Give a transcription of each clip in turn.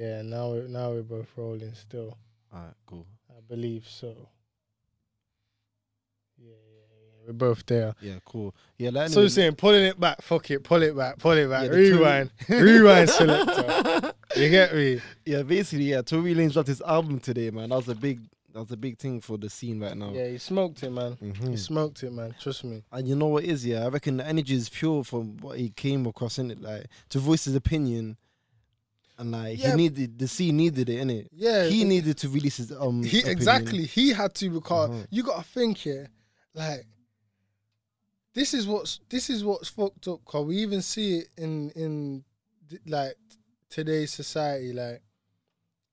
Yeah, now we're now we're both rolling still. Alright, cool. I believe so. Yeah, yeah, yeah. We're both there. Yeah, cool. Yeah, like So you're saying pulling it back, fuck it, pull it back, pull it back, Yeah, rewind, rewind selector. You get me? yeah, basically, yeah. Tory Lanez dropped his album today, man. That was a big, that was a big thing for the scene right now. Yeah, he smoked it, man. Mhm. He smoked it, man. Trust me. And you know what it is, yeah. I reckon the energy is pure from what he came across in it, like to voice his opinion. And like Yeah. he needed the scene needed it, in it. Yeah, he needed to release his um. He opinion. exactly. He had to because Mhm. you got to think here, like this is what's this is what's fucked up. Cause we even see it in in like today's society. Like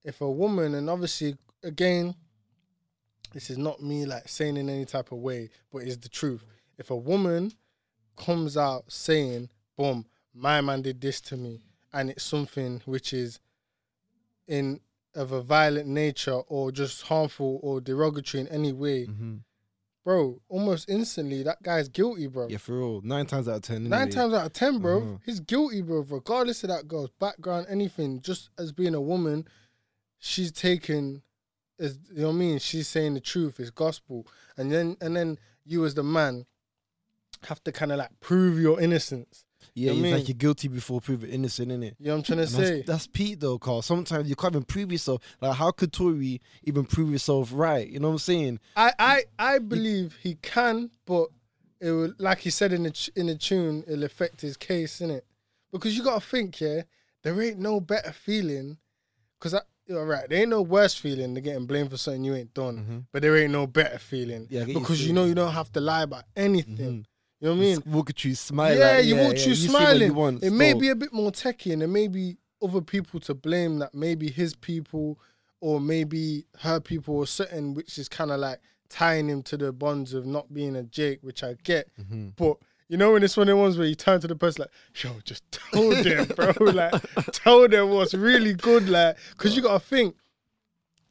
if a woman, and obviously again, this is not me like saying in any type of way, but it's the truth. If a woman comes out saying, "Boom, my man did this to me," and it's something which is in of a violent nature or just harmful or derogatory in any way, Mhm. bro, almost instantly that guy's guilty, bro. Yeah, for real. Nine times out of ten. Nine times out of ten, bro, Uh-huh. he's guilty, bro. Regardless of that girl's background, anything, just as being a woman, she's taken as you know what I mean. She's saying the truth, it's gospel, and then and then you as the man have to kind of like prove your innocence. Yeah, You know mean? like you're guilty before proven innocent, innit? You know what I'm trying to And say? That's, that's Pete though, Carl. Sometimes you can't even prove yourself. Like, how could Tory even prove yourself right? You know what I'm saying? I, I, I believe he can, but it will, like he said in the in the tune, it'll affect his case, innit? Because you gotta think, yeah, there ain't no better feeling. Cause I, you're right, there ain't no worse feeling than getting blamed for something you ain't done. But there ain't no better feeling Mm-hmm. Yeah, I get you because you know you don't have to lie about anything. You know what I mean? Walk at you, smile. yeah, like, you walk yeah, say what you smiling. want, it may be a bit more techie, and there may be other people to blame. That maybe his people, or maybe her people, or certain, which is kind of like tying him to the bonds of not being a Jake, which I get. Mm-hmm. But you know when it's one of the ones where you turn to the person like, "Yo, just tell them, bro. like, tell them what's really good, like, because you gotta think."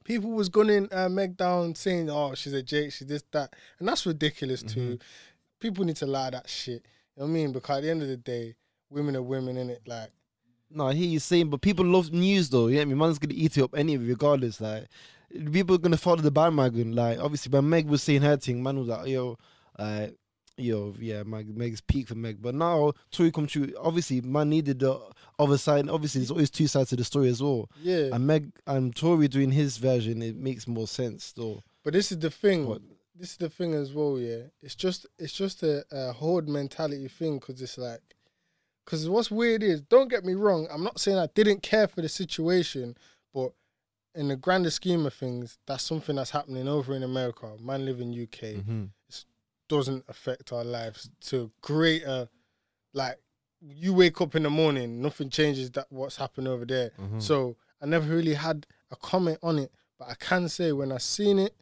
People was gunning uh, Meg down saying, "Oh, she's a Jake, she's this that," and that's ridiculous Mm-hmm. too. People need to lie that shit. You know what I mean? Because at the end of the day, women are women, in it. Like, No, I hear you saying, but people love news though. Yeah, I mean, man's gonna eat it up anyway, regardless. Like, people are gonna follow the bandwagon. Like, obviously, when Meg was saying her thing, man was like, yo, uh, yo, yeah, Meg, Meg's peak for Meg. But now, Tory come true. Obviously, man needed the other side. Obviously, there's always two sides to the story as well. yeah. And Meg and Tory doing his version, it makes more sense though. but this is the thing. What? This is the thing as well. Yeah, it's just it's just a, a horde mentality thing because it's like, because what's weird is, don't get me wrong. I'm not saying I didn't care for the situation, but in the grander scheme of things, that's something that's happening over in America. Man, live in UK. Mm-hmm. doesn't affect our lives to greater like you wake up in the morning nothing changes that what's happened over there Mm-hmm. so i never really had a comment on it but i can say when i seen it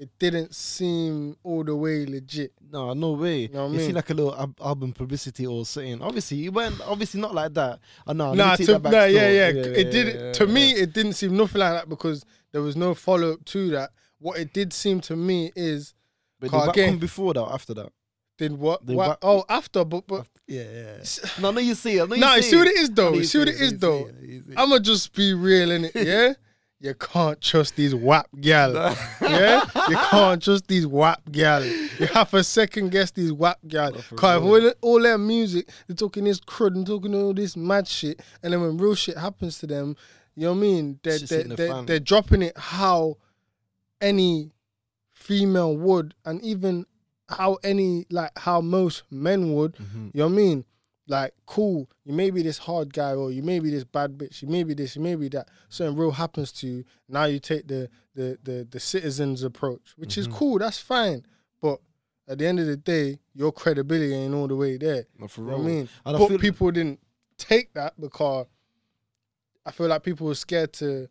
it didn't seem all the way legit No, no way. know what I you see mean? like a little ab- album publicity or something. Obviously, it went obviously not like that. Oh, no, nah, to, nah still. yeah, yeah yeah, it didn't yeah, to yeah. me it didn't seem nothing like that because there was no follow-up to that what it did seem to me is But did again- before that, after that? Then what, what oh after but but Yeah, yeah. no, no, you see it. No, you Nah, you see see what it. it is though. You see what it is you though. see it, you see it. I'ma just be real in it, yeah? You can't trust these WAP gal. yeah? You can't trust these WAP gal. You have to second guess these WAP gal. Cause all, all their music, they're talking this crud and talking all this mad shit. And then when real shit happens to them, you know what I mean? They're, they're, the they're, they're dropping it how any female would and even how any like how most men would. Mm-hmm. You know what I mean? Like, cool, you may be this hard guy or you may be this bad bitch, you may be this, you may be that. Something real happens to you. Now you take the the the, the citizens approach, which Mm-hmm. is cool, that's fine. But at the end of the day, your credibility ain't all the way there. No, for You what I real. mean? I but feel- people didn't take that because I feel like people were scared to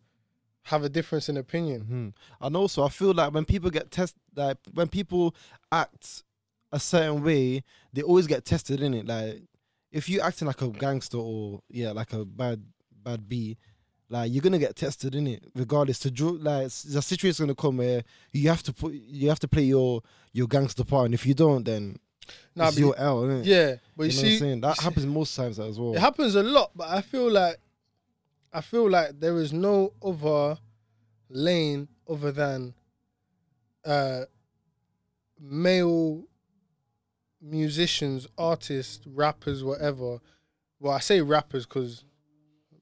have a difference in opinion. hmm And also, I feel like when people get test, like when people act a certain way, they always get tested in it. Like if you acting like a gangster or yeah, like a bad bad B, like you're gonna get tested in it, regardless. To draw like the situation's gonna come where you have to put you have to play your your gangster part, and if you don't, then Nah, it's your L, innit? Yeah, but you you, know see, what I'm saying? That happens most times as well. It happens a lot, but I feel like I feel like there is no other lane other than uh male musicians, artists, rappers, whatever. Well, I say rappers because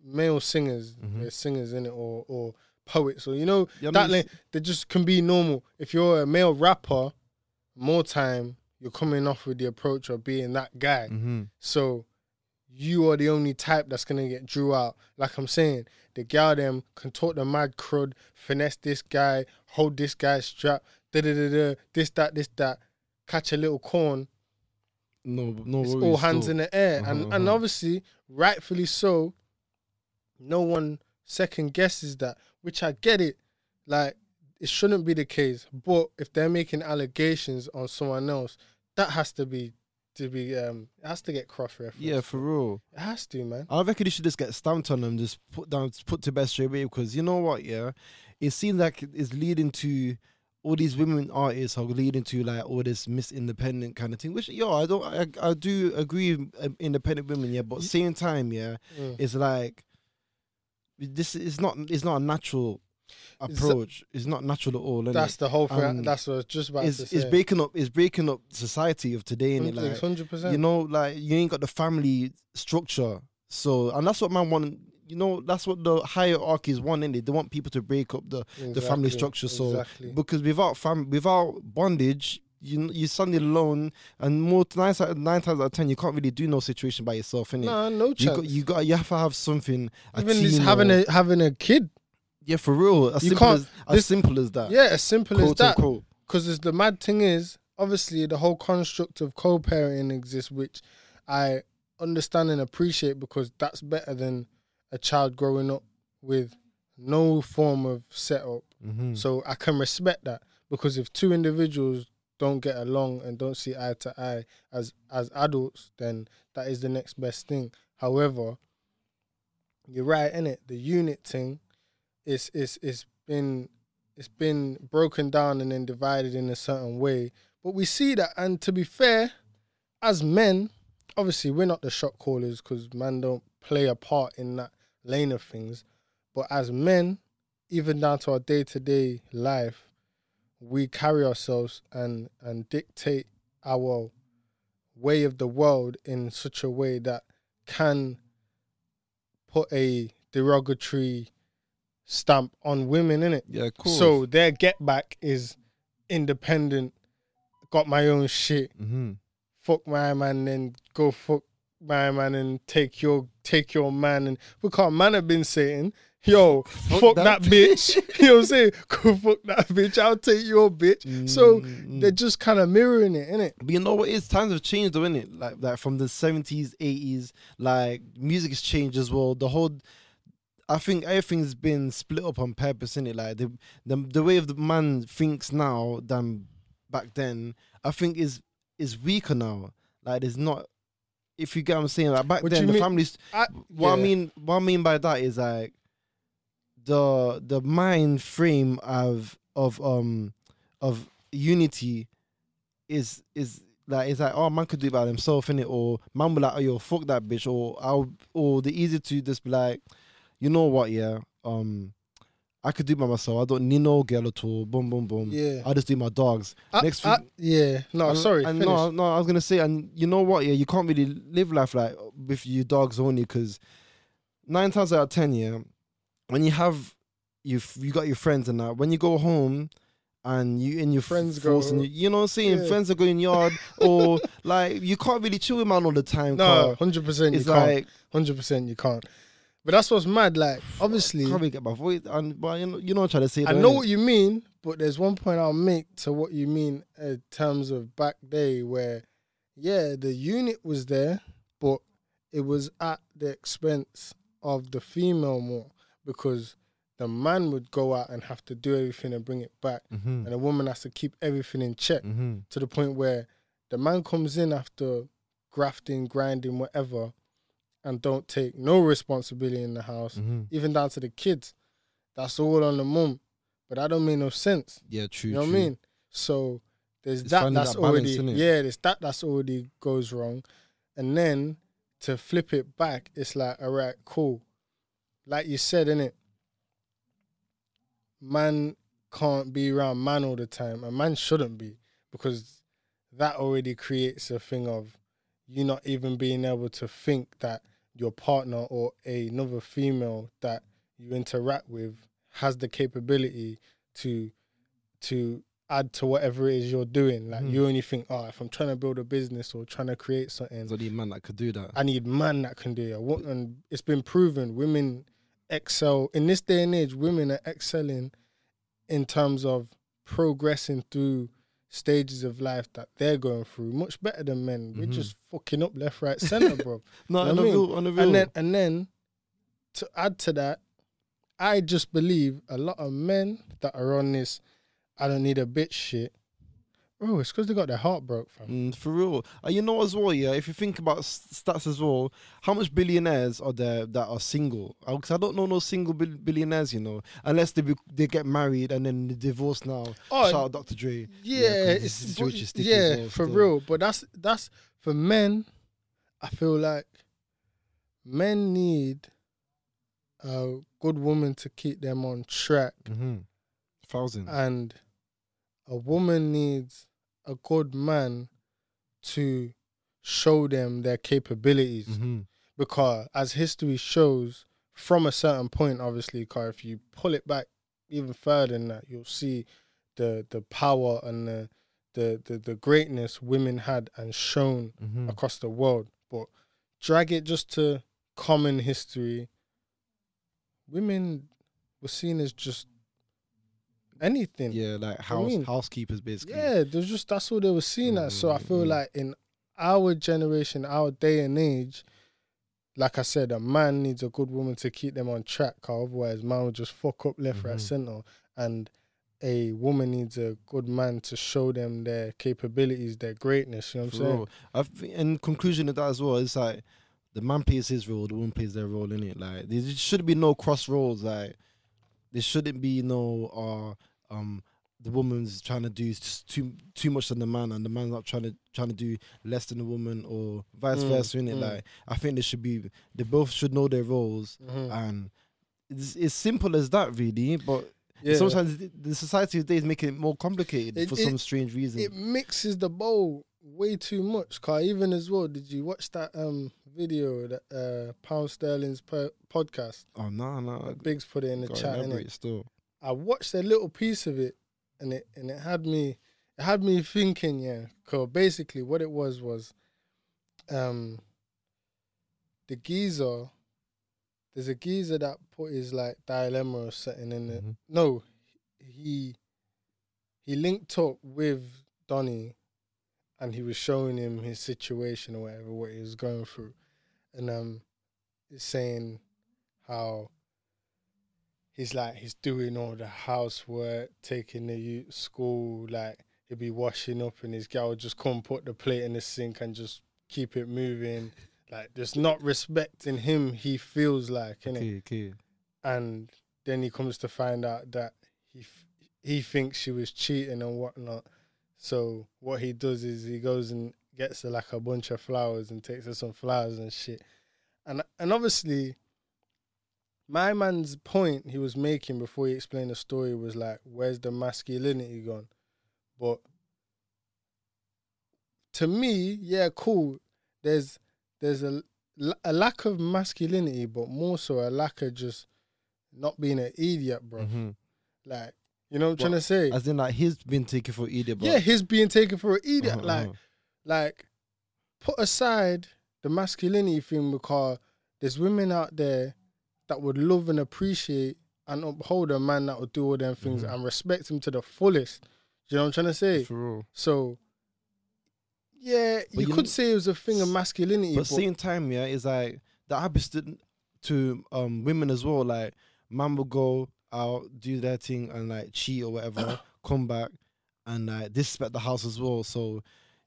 male singers, Mhm. they're singers in it, or or poets, or you know Yeah, I that mean, lane. They just can be normal. If you're a male rapper, more time you're coming off with the approach of being that guy. hmm So you are the only type that's gonna get drew out. Like I'm saying, the gal them can talk the mad crud, finesse this guy, hold this guy's strap, da da da da, this that this that, catch a little corn. No, no, It's all hands still. in the air, Uh-huh, and and uh-huh. obviously, rightfully so. No one second guesses that, which I get it. Like it shouldn't be the case, but if they're making allegations on someone else, that has to be to be um it has to get cross referenced. Yeah, for real. It has to, man. I reckon you should just get stamped on them, just put down, put to bed straight away. Because you know what, yeah, it seems like it's leading to all these women artists are leading to like all this Miss Independent kind of thing. Which, yo, I don't, I, I do agree, with, um, independent women, yeah, but same time, yeah, Mm. it's like this is not, it's not a natural approach. It's not natural at all. That's the whole thing. Um, that's what I was just about it's, to it's breaking up, it's breaking up society of today, and like hundred percent. you know, like you ain't got the family structure. So, and that's what man want. You know, that's what the hierarchies want. In it they want people to break up the the family structure. So, exactly. because without fam, without bondage, you you suddenly alone, and more nine, nine times out of ten you can't really do no situation by yourself. Innit? no, no you chance. got you got you have to have something. Even just having or- a having a kid. yeah, for real. As You simple can't- as, as this- simple as that. Yeah, as simple as quote that. Because the mad thing is, obviously, the whole construct of co-parenting exists, which I understand and appreciate because that's better than a child growing up with no form of setup. Mhm. So I can respect that because if two individuals don't get along and don't see eye to eye as as adults, then that is the next best thing. However, you're right in it. The unit thing is is is been it's been broken down and then divided in a certain way. But we see that, and to be fair, as men, obviously we're not the shot callers because man don't play a part in that lane of things. But as men, even down to our day to day life, we carry ourselves and and dictate our way of the world in such a way that can put a derogatory stamp on women in it. Yeah, course. So their get back is independent, got my own shit, hmm fuck my man, then go fuck my man and take your take your man and because man have been saying, yo, fuck, that, that bitch. you know what I'm saying? Go fuck that bitch, I'll take your bitch. So Mm, they're just kind of mirroring it, innit? But you know what? It's times have changed, though, innit? Like, like from the seventies, eighties, like music has changed as well. The whole, I think everything's been split up on purpose, innit? Like the the the way of the man thinks now than back then. I think is is weaker now. Like there's not. If you get what I'm saying, like back What then the mean? families. I, What I mean, what I mean by that is like the the mind frame of of um of unity is is like it's like oh man could do it by himself in it or man will like oh yo fuck that bitch or I'll or the easy to just be like you know what yeah um I could do it by myself I don't need no girl at all boom boom boom Yeah. I'll just do my dogs I- next I- yeah. No, and- sorry. and finish. no, no, I was gonna say, and you know what? Yeah, you can't really live life like with your dogs only because nine times out of ten, yeah, when you have you you got your friends and that, when you go home and you and your Friends go- and you, you know what I'm saying, Yeah. friends are going yard or like you can't really chill with man all the time. No, hundred percent. You it's can't. like Hundred percent. You can't. But that's what's mad. Like, I obviously, can't really get my voice, and but you know, you know, what I'm trying to say. I though, know innit? what you mean, but there's one point I'll make to what you mean in terms of back day where, yeah, the unit was there, but it was at the expense of the female more because the man would go out and have to do everything and bring it back, Mm-hmm. and the woman has to keep everything in check Mm-hmm. to the point where the man comes in after grafting, grinding, whatever, and don't take no responsibility in the house, Mm-hmm. even down to the kids. That's all on the mum, but that don't make no sense. Yeah, true. You know what I mean? So there's It's that that's that balance, already yeah, there's that that's already goes wrong. And then to flip it back, it's like, all right, cool. Like you said, innit? Man can't be around man all the time, and man shouldn't be, because that already creates a thing of you not even being able to think that your partner or another female that you interact with has the capability to to add to whatever it is you're doing. Like Mhm. you only think, oh, if I'm trying to build a business or trying to create something, only a man that could do that. I need man that can do it. And it's been proven women excel in this day and age. Women are excelling in terms of progressing through stages of life that they're going through much better than men. We're Mhm. just fucking up left, right, center, bro. no, You on the I mean? real, on the real. and then and then to add to that, I just believe a lot of men that are on this I don't need a bitch shit. Bro, it's because they got their heart broke, fam. Mm, for real. And you know as well, yeah, if you think about stats as well, how much billionaires are there that are single? Because I don't know no single bil- billionaires, you know, unless they be, they get married and then they divorce now. Oh, Shout out Dr. Dre. Yeah, 'cause it's but- situation sticky as yeah, well for still. real. But that's that's for men. I feel like men need a good woman to keep them on track, Mm-hmm. Thousand. and a woman needs a good man to show them their capabilities. mm-hmm. Because as history shows, from a certain point, obviously, car, if you pull it back even further than that, you'll see the the power and the the the, the greatness women had and shown Mm-hmm. across the world. But drag it just to common history, women were seen as just anything. Yeah, like I house mean? housekeepers basically. Yeah, there's just that's all they were seen as. So I feel Mm, mm. like in our generation, our day and age, like I said, a man needs a good woman to keep them on track, otherwise, man will just fuck up left, right, Mhm. center. And a woman needs a good man to show them their capabilities, their greatness. You know what I'm For saying? I think in conclusion of that as well, it's like the man plays his role, the woman plays their role in it. Like there should be no cross roles. Like there shouldn't be no uh um the woman's trying to do too too much than the man, and the man's not trying to trying to do less than the woman, or vice Mm, versa. In it, mm. like I think they should be they both should know their roles, Mhm. and it's it's simple as that, really. But Yeah. sometimes the- the society today is making it more complicated It- for it- some strange reason. it mixes the bowl way too much. Cause even as well, did you watch that um video that uh Pound Sterling's per- podcast? oh no, no, Biggs put it in the chat. elaborate still. I watched a little piece of it, and it and it had me it had me thinking. Yeah, cause basically what it was was, um, the geezer. There's a geezer that put his like dilemma or something in it. Mhm. No, he he linked up with Donny, and he was showing him his situation or whatever what he was going through, and um, he's saying how he's like he's doing all the housework, taking the youth school, like he'll be washing up and his gal would just come put the plate in the sink and just keep it moving. Like just not respecting him, he feels like, innit? Okay, okay. And then he comes to find out that he f- he thinks she was cheating and whatnot. So what he does is he goes and gets her like a bunch of flowers and takes her some flowers and shit. And and obviously my man's point he was making before he explained the story was like, where's the masculinity gone? But to me, yeah, cool. There's there's a, a lack of masculinity, but more so a lack of just not being an idiot, bro. Mhm. Like, you know what I'm trying to say? As in, like he's been taken for idiot. bro. yeah, he's being taken for an idiot. Uh-huh, like, uh-huh. like, put aside the masculinity thing because there's women out there that would love and appreciate and uphold a man that would do all them things Mhm. and respect him to the fullest. Do you know what I'm trying to say? for real. So Yeah, But you you could kn- say it was a thing of masculinity, But but, same time, yeah, it's like that happens to, to um women as well. Like man will go out, do their thing, and like cheat or whatever, come back and like disrespect the house as well. So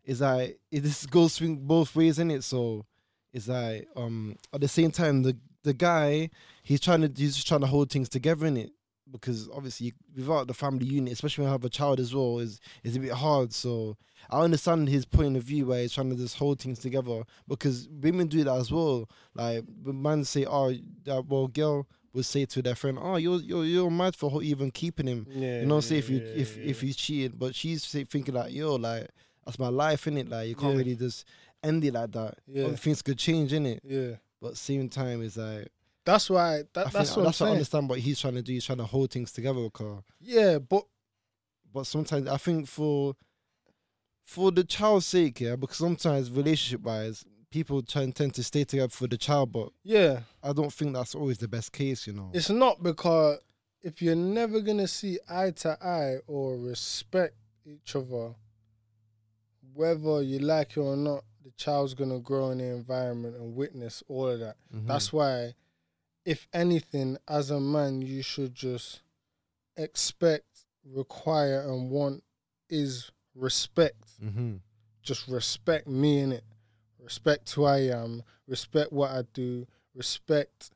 it's like it this goes swing both ways in it. So it's like um at the same time the the guy he's trying to he's just trying to hold things together in it because obviously without the family unit, especially when you have a child as well, is is a bit hard. So I understand his point of view where he's trying to just hold things together because women do that as well. Like man say, "Oh, that well, girl." Would say to their friend, "Oh, you're you're you're mad for even keeping him." yeah, you know, say if you yeah, if yeah. if he's cheated, but she's say, thinking like, "Yo, like that's my life, in it. Like you can't Yeah. really just end it like that. Yeah. Things could change, in it. yeah, But same time, is like that's why I that, think that's what I'm that's what I understand what he's trying to do. He's trying to hold things together, car. Yeah, but but sometimes I think for for the child's sake, yeah, because sometimes relationship wise, people try and tend to stay together for the child, but yeah, I don't think that's always the best case, you know. it's not because if you're never gonna see eye to eye or respect each other, whether you like it or not, the child's gonna grow in the environment and witness all of that. Mhm. That's why, if anything, as a man, you should just expect, require, and want is respect. Mhm. Just respect me in it. Respect who I am. Respect what I do. Respect.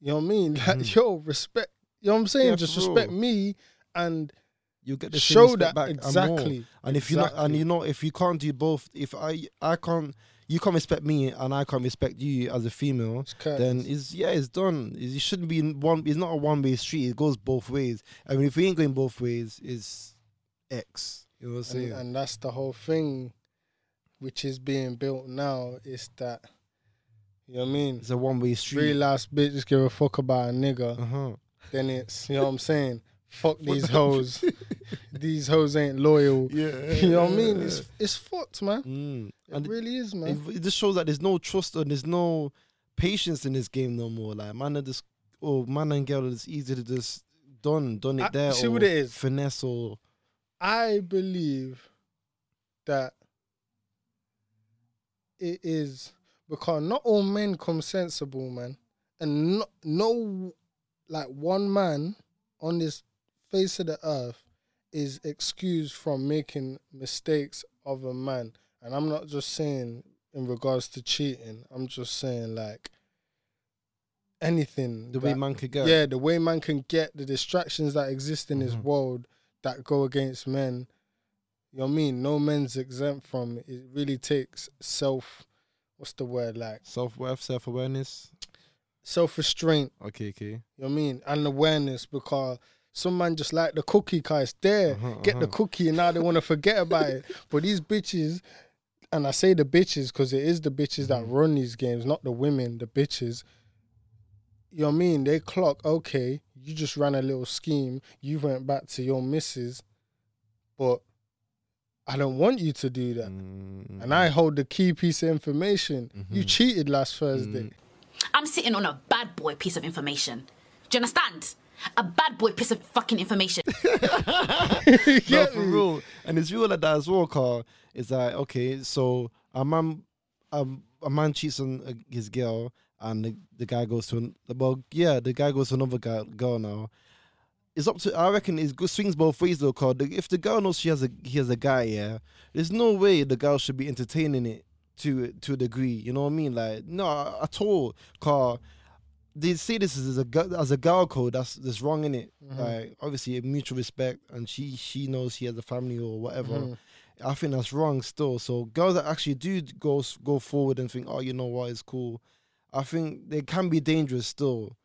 You know what I mean? Like, Mhm. yo, respect. You know what I'm saying? Yeah, just for real. respect me and you get the show that back and more. exactly. And if you not, and you know, if you can't do both, if I, I can't, you can't respect me, and I can't respect you as a female, It's then it's yeah, it's done. It's- It shouldn't be in one. It's not a one way street. It goes both ways. I mean, if we ain't going both ways, it's X. You know what I'm saying? and, and that's the whole thing, which is being built now. Is that you know what I mean? it's a one way street. Real ass bitches give a fuck about a nigga. Uh huh. Then it's you know what I'm saying. Fuck these hoes. these hoes ain't loyal. Yeah. You know what I mean? It's it's fucked, man. Mm. It And really is, man. it, it just shows that there's no trust and there's no patience in this game no more. Like man, just or man and girl, it's easy to just done done it I- there. see or what it is? Finesse or I believe that it is because not all men come sensible, man, and no, no like one man on this face of the earth is excused from making mistakes of a man. And I'm not just saying in regards to cheating. I'm just saying like anything. the way man could get. yeah, the way man can get the distractions that exist in this Mhm. world that go against men. You know what I mean? No men's exempt from. It really takes self. What's the word like? Self worth, self awareness. Self restraint. Okay, okay. You know what I mean? And awareness because some man just like the cookie, cause it's there. Uh-huh, Get the uh-huh. cookie, and now they want to forget about it. But these bitches, and I say the bitches because it is the bitches that Mhm. run these games, not the women. The bitches. You know what I mean? They clock. Okay, you just ran a little scheme. You went back to your missus, but I don't want you to do that. Mm, And I hold the key piece of information. You Mhm. cheated last Thursday. Mm. I'm sitting on a bad boy piece of information. Do you understand? A bad boy piece of fucking information. You No, for real. And it's real like that as well, car. It's like, okay, so a man um, a man cheats on uh, his girl and the, the guy goes to an, well, yeah, the guy goes to another guy, girl now. It's up to I reckon it go- swings both ways though, car. If the girl knows she has a he has a guy, yeah, there's no way the girl should be entertaining it to to a degree. You know what I mean? Like no at all, car. They see this is a as a girl code. That's that's wrong in it. Mhm. Like obviously mutual respect, and she she knows she has a family or whatever. Mhm. I think that's wrong still. So girls that actually do go go forward and think, oh, you know what, it's cool. I think they can be dangerous still.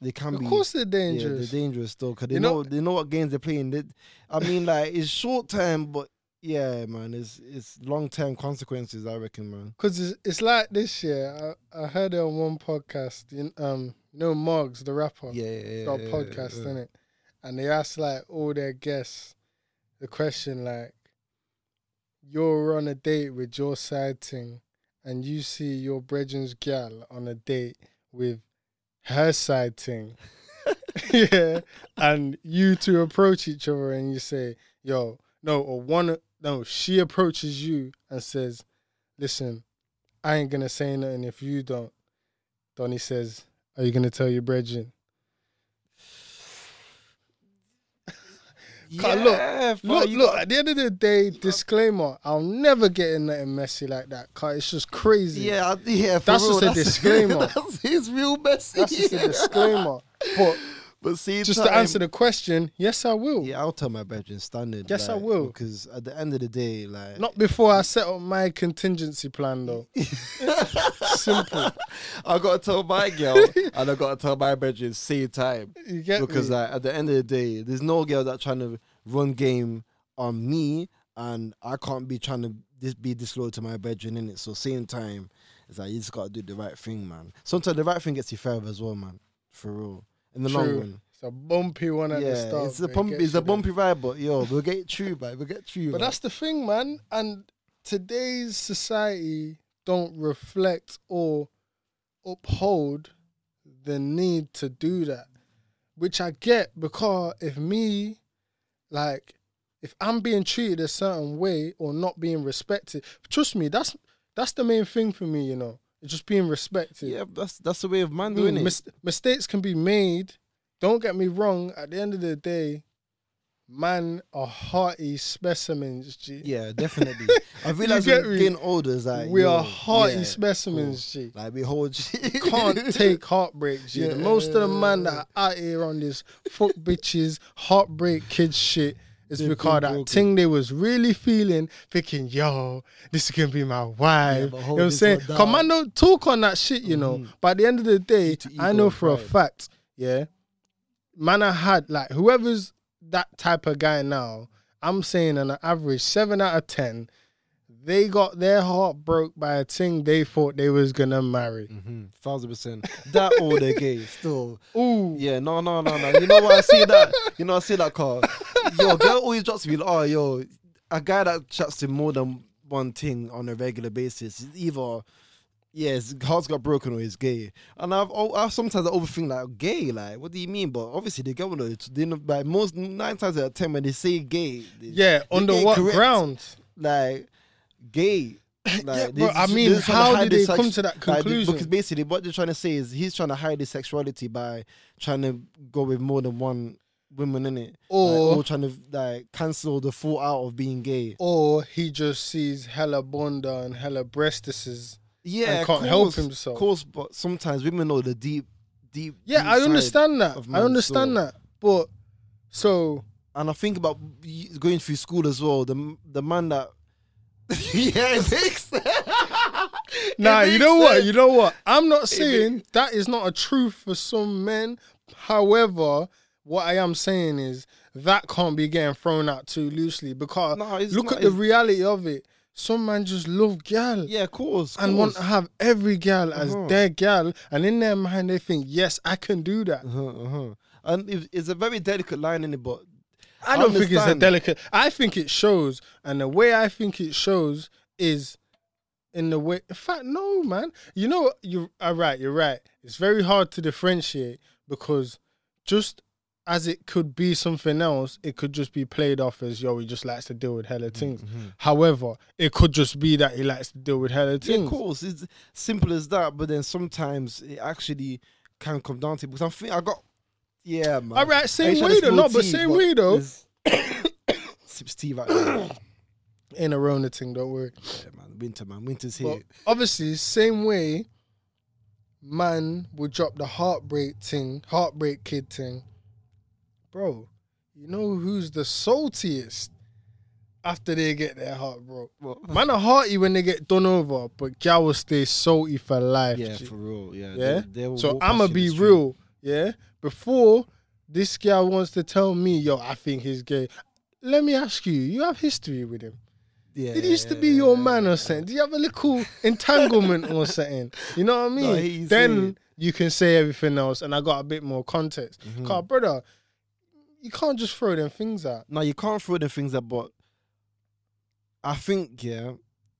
They can Of be. Of course they're dangerous. Yeah, they're dangerous still because they You know, know- they know what games they're playing. They, I mean, like it's short term, but yeah, man, it's it's long term consequences. I reckon, man. Cause it's, it's like this year. I, I heard it on one podcast. You, um, you know, Moggs, the rapper. Yeah, yeah, yeah. got yeah, podcast yeah. in it, and they asked like all their guests the question like, "You're on a date with your side thing, and you see your brethren's gal on a date with her side thing, yeah, and you two approach each other and you say, "Yo, no," or one no, she approaches you and says, "Listen, I ain't gonna say nothing if you don't." Donnie says, "Are you gonna tell your brethren?" Can't look, Look, look. got- At the end of the day, disclaimer: I'll never get in nothing messy like that. Cause it's just crazy. Yeah, yeah. That's real, just a disclaimer. that's his real message. that's just a disclaimer. But But see, just to answer the question, yes, I will. yeah, I'll tell my bedroom standard. Yes, I will. because at the end of the day, like Not before I set up my contingency plan, though. Simple. I gotta tell my girl and I gotta tell my bedroom same time. You get because me? like, at the end of the day, there's no girl that trying to run game on me, and I can't be trying to be disloyal to my bedroom in it. So same time, it's like you just gotta do the right thing, man. Sometimes the right thing gets you further as well, man. For real, in the long True. run. It's a bumpy one at yeah, the start. it's a but bump, it's a there. bumpy ride, but yo, we'll get it through, man. We'll get through. But man. that's the thing, man. And today's society don't reflect or uphold the need to do that. Which I get because if me, like, if I'm being treated a certain way or not being respected, trust me, that's that's the main thing for me, you know. It's just being respected. yeah, that's that's the way of man Mm, doing it. mis- mistakes can be made. Don't get me wrong. At the end of the day, man are hearty specimens. G. yeah, definitely. I realize getting older. Like we yo, are hearty yeah, specimens. G. Like we hold. Can't take heartbreak. G. The most of the man that are out here on this fuck bitches heartbreak kids shit. Is They've because that thing they was really feeling, thinking, yo, this is gonna be my wife. but you know what I'm saying? Don't talk on that shit, you know. But at the end of the day, I know for a fact, yeah, man, I had like whoever's that type of guy now. I'm saying on an average seven out of ten, they got their heart broke by a thing they thought they was gonna marry. Mhm, Thousand percent. That or they're gay still. Ooh, Yeah, no, no, no, no. You know what? I see that. You know, I see that car. Yo, girl always drops me. Like, oh, yo, a guy that chats to more than one thing on a regular basis is either. Yeah, his heart's got broken or he's gay, and I've, I've sometimes I overthink like gay, like what do you mean? But obviously one of it. They know, like most nine times out of ten when they say gay, they- yeah. Under get what correct. ground? like gay. Like, Yeah, bro, I mean, they're just trying to how did they come to that like, conclusion? because basically, what they're trying to say is he's trying to hide his sexuality by trying to go with more than one woman in it, Or- or trying to like cancel the full out of being gay. Or he just sees hella bunda and hella breastises. Yeah, can't of help himself. Of course, but sometimes women know the deep, deep. Yeah, deep I understand that. I understand soul. that. But so And I think about going through school as well. The the man that. yeah, it makes Nah, It you know what? You know what? I'm not saying that is not a truth for some men. However, what I am saying is that can't be getting thrown out too loosely because No, look not. at the reality of it. Some man just love gal. Yeah, of course. And want to have every gal as Uh-huh. their gal, and in their mind they think, yes, I can do that. Uh-huh, uh-huh. And it's a very delicate line in it, but I don't think it's a delicate. I think it shows, and the way I think it shows is in the way. In fact, no, man. You know, you are right. You're right. It's very hard to differentiate because just as it could be something else, it could just be played off as yo. He just likes to deal with hella things. Mm-hmm. However, it could just be that he likes to deal with hella yeah, things. of course, it's simple as that. But then sometimes it actually can come down to because I'm think I got yeah, man. All right, I same way though. spill No, but same way though. Sips tea right now. Ain't a Rona thing. Don't worry. yeah, man. Winter, man. Winter's But here. obviously, same way, man would drop the heartbreak thing, heartbreak kid thing. Bro, you know who's the saltiest after they get their heart broke? Man are hearty when they get done over, but gal will stay salty for life. yeah, G. for real. Yeah. yeah. they- they so I'ma past you in be real. Yeah. Before this gal wants to tell me, yo, I think he's gay. Let me ask you, you have history with him. Yeah. It used to be your man or something. Do you have a little entanglement or something? You know what I mean? No, then you can say everything else, and I got a bit more context. Mm-hmm. Cause brother, you can't just throw them things out. No, you can't throw them things up, but I think yeah,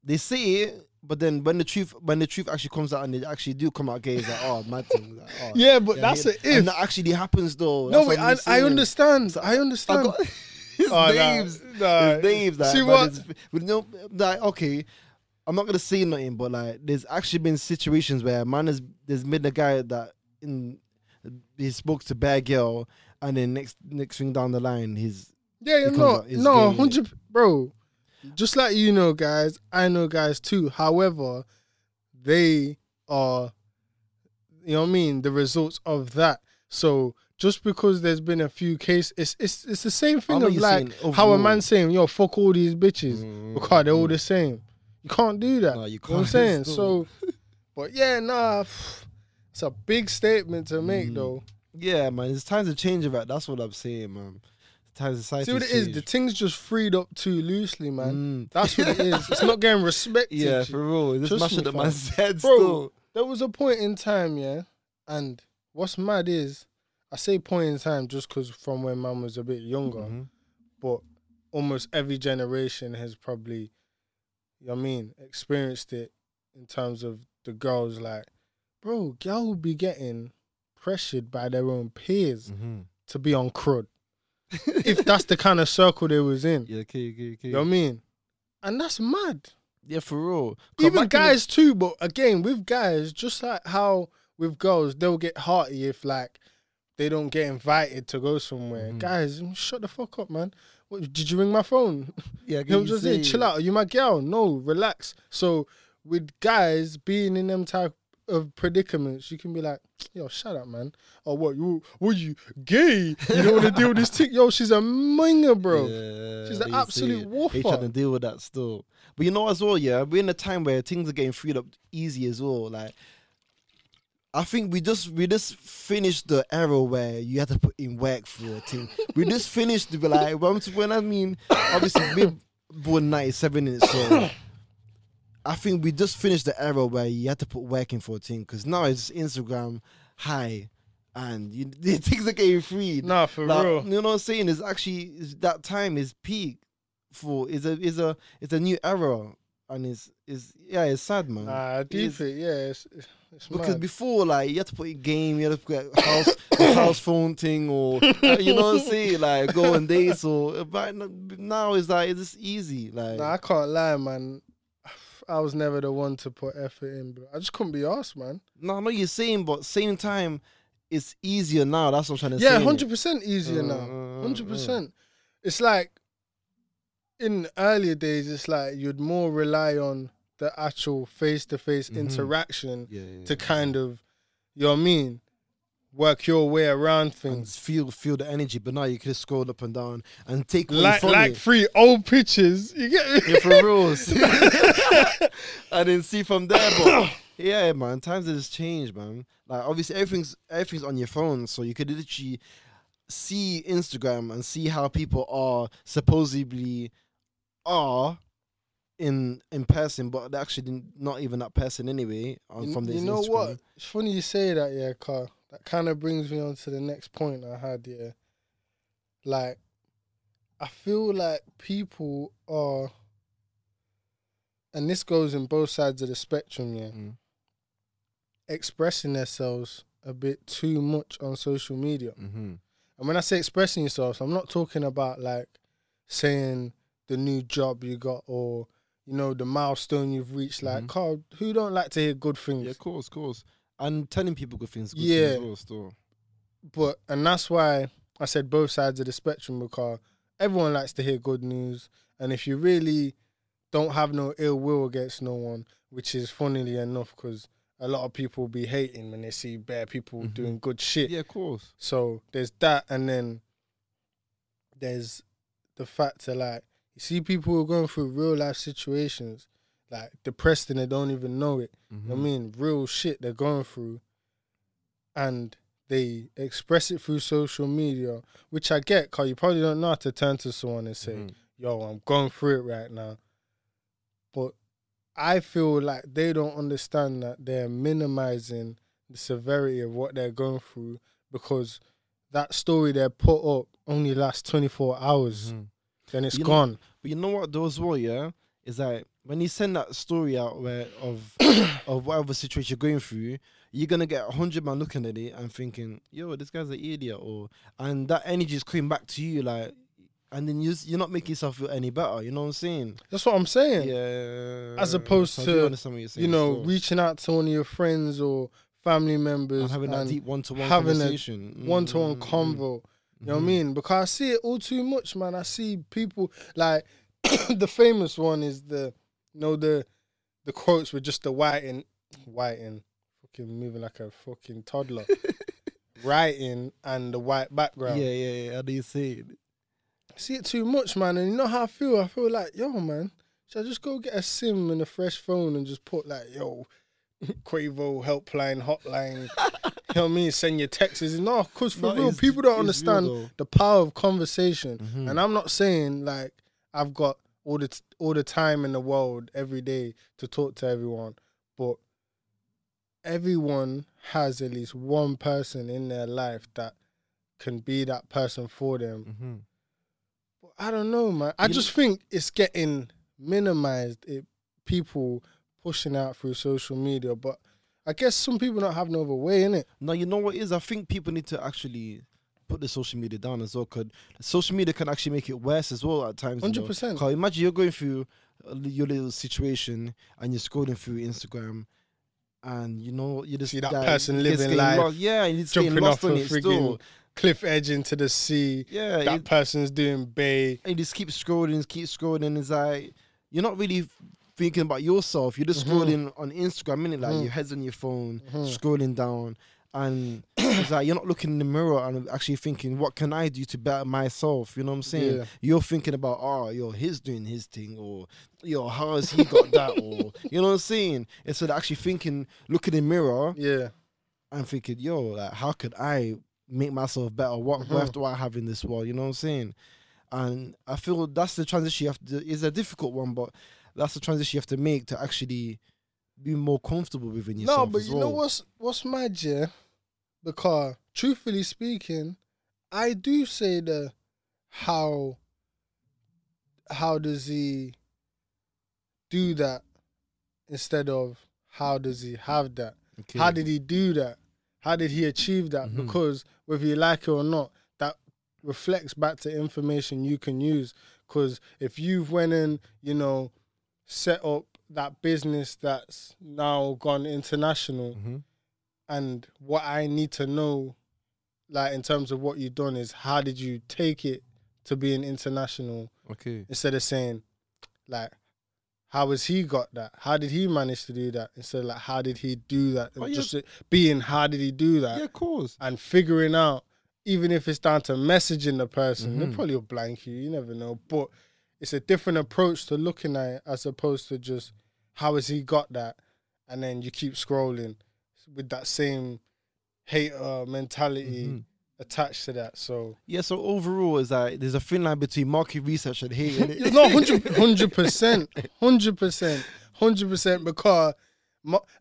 they say it, but then when the truth when the truth actually comes out and they actually do come out gay, it's like oh mad thing. Like, oh, Yeah, but that's yeah. a if. And that actually happens though. no, That's wait, I, I understand. I understand. got- his Oh, names, nah. his names. Like, See what? But no, like okay, I'm not gonna say nothing, but like, there's actually been situations where man has there's been a guy that in he spoke to bad girl, and then next next thing down the line, he's Yeah, comes no, no, hundred, bro. Just like you know, guys, I know guys too. However, they are, you know what I mean, the results of that. So just because there's been a few cases, it's it's it's the same thing know of like how a man saying, "Yo, fuck all these bitches," Mm, because they're all the same. You can't do that. No, you know what I'm can't saying? So, but yeah, nah, it's a big statement to make Mm. though. Yeah, man. It's time to change of that. That's what I'm saying, man. It's time society. See what it is? The thing's just freed up too loosely, man. Mm. That's what it is. It's not getting respected. Yeah, for real. Just up fam. man's head Bro, still. there was a point in time, yeah, and what's mad is, I say point in time just because from when man was a bit younger, Mhm. but almost every generation has probably, you know I mean, experienced it in terms of the girls. Like, bro, girl will be getting pressured by their own peers Mhm. to be on crud. if that's the kind of circle they was in. Yeah, okay, okay, okay. You know what I mean? And that's mad. Yeah, for real. Even back in the- guys too, but again, with guys, just like how with girls, they'll get hearty if like they don't get invited to go somewhere. Mhm. Guys, shut the fuck up, man. What, did you ring my phone? yeah, He'll just say, say- chill out. Are you my girl? No, relax. So with guys being in them type of predicaments, you can be like, yo, shut up, man. Or what? You, what you gay? You don't want to deal with this thing? Yo, she's a minger, bro. Yeah, She's an absolute woofer. They trying to deal with that still. But you know as well, yeah, we're in a time where things are getting freed up easy as well. Like I think we just we just finished the era where you had to put in work for a thing. we just finished the like when, when I mean obviously we're born ninety seven in so I think we just finished the era where you had to put work in for a thing because now it's Instagram high and you, the things are getting free. Nah, for Like, real. You know what I'm saying? It's actually is that time is peak for is a is a it's a new era and it's is yeah it's sad man. Nah, is. it, yeah. It's, it's, it's Because mad. before, like, you had to put a game, you had to put a house, house phone thing, or uh, you know what I'm saying, like go on dates, or but now it's like it's just easy, like Nah, I can't lie, man. I was never the one to put effort in, bro. I just couldn't be asked, man. no, I know you're saying, but same time, it's easier now. That's what I'm trying to say. Yeah, hundred percent easier Uh, now. uh, uh, Hundred percent. It's like in earlier days, it's like you'd more rely on the actual face to face interaction Yeah, yeah, to yeah. kind of, you know what I mean, work your way around and things. feel feel the energy, but now you can just scroll up and down and take what Like you like three old pictures. You get me? Yeah, for rules. I didn't see from there, but yeah, man, times has changed, man. Like obviously everything's everything's on your phone, so you could literally see Instagram and see how people are supposedly are in in person, but they're actually not even that person anyway. On, You, from the you know Instagram. what? It's funny you say that, yeah, Carl. That kind of brings me on to the next point I had, yeah. Like, I feel like people are, and this goes in both sides of the spectrum, yeah, Mm. expressing themselves a bit too much on social media. Mm-hmm. And when I say expressing yourself, I'm not talking about like saying the new job you got or you know the milestone you've reached. Like, Mhm. Carl, who don't like to hear good things? Yeah, of course, of course. And telling people good things, good Yeah. things as well, still. but and that's why I said both sides of the spectrum because everyone likes to hear good news, and if you really don't have no ill will against no one, which is funnily enough because a lot of people be hating when they see bad people Mhm. doing good shit. Yeah, of course. So there's that, and then there's the fact that like you see people who are going through real life situations, like depressed and they don't even know it. You know what I mean, real shit they're going through, and they express it through social media, which I get, cause you probably don't know how to turn to someone and say, Mhm. "Yo, I'm going through it right now," but I feel like they don't understand that they're minimizing the severity of what they're going through because that story they put up only lasts 24 hours, Mhm. then it's You know- gone. But you know what though as well, yeah? Is that when you send that story out where of of whatever situation you're going through, you're gonna get a hundred man looking at it and thinking, yo, this guy's an idiot or and that energy is coming back to you like and then you you're not making yourself feel any better. You know what I'm saying? That's what I'm saying. Yeah. As opposed So to, you know, reaching out to one of your friends or family members and having that and deep one-to-one having a conversation, one-to-one Mm, mm, convo. You know what I Mhm. mean? Because I see it all too much, man. I see people like the famous one is the you know the the quotes were just the whiting whiting fucking moving like a fucking toddler. writing and the white background. Yeah, yeah, yeah. How do you say it? I see it too much, man. And you know how I feel? I feel like, yo, man, should I just go get a SIM and a fresh phone and just put like, yo, Quavo helpline, hotline. you know what I mean? Send your texts. No, because for No, real, people don't it's real understand the power of conversation. Mhm. And I'm not saying like I've got all the t- all the time in the world every day to talk to everyone, but everyone has at least one person in their life that can be that person for them. Mhm. But I don't know, man. I You just think it's getting minimized. It people pushing out through social media, but I guess some people don't have no other way in it. No, you know what is? I think people need to actually put the social media down as well. Cause social media can actually make it worse as well at times. know. 100%. 'Cause imagine you're going through uh, your little situation and you're scrolling through Instagram, and you know you just See that person living life, lost- Yeah, you're Jumping lost off a on it frigging still. cliff edge into the sea. Yeah, that it- person's doing bay. and you just keep scrolling, keep scrolling, and it's like you're not really thinking about yourself. You're just Mm-hmm. scrolling on Instagram, innit? Like your mm-hmm. head's on your phone, mm-hmm. scrolling down, and it's like you're not looking in the mirror and actually thinking, what can I do to better myself? You know what I'm saying? Yeah. You're thinking about, oh, yo, he's doing his thing, or yo, how has he got that, or you know what I'm saying? Instead of actually thinking, looking in the mirror Yeah. and thinking, yo, like, how could I make myself better? What Mm-hmm. worth do I have in this world? You know what I'm saying? And I feel that's the transition you have to. It's a difficult one, but that's the transition you have to make to actually be more comfortable within yourself. No, but you know what's what's mad, yeah? Because truthfully speaking, I do say the how how does he do that instead of how does he have that? Okay. How did he do that? How did he achieve that? Mhm. Because whether you like it or not, that reflects back to information you can use. Because if you've went in, you know set up that business that's now gone international, Mhm. And what I need to know, like in terms of what you've done, is how did you take it to being international Okay. instead of saying like how has he got that? How did he manage to do that? Instead of like how did he do that? Oh, yeah. just being how did he do that? Yeah, of course. And figuring out, even if it's down to messaging the person, they Mhm. probably will blank you, you never know. But it's a different approach to looking at it as opposed to just how has he got that? And then you keep scrolling with that same hater mentality Mhm. attached to that. So Yeah. So overall, is that there's a thin line between market research and hate. It's not 100 percent, hundred percent, hundred percent. Because,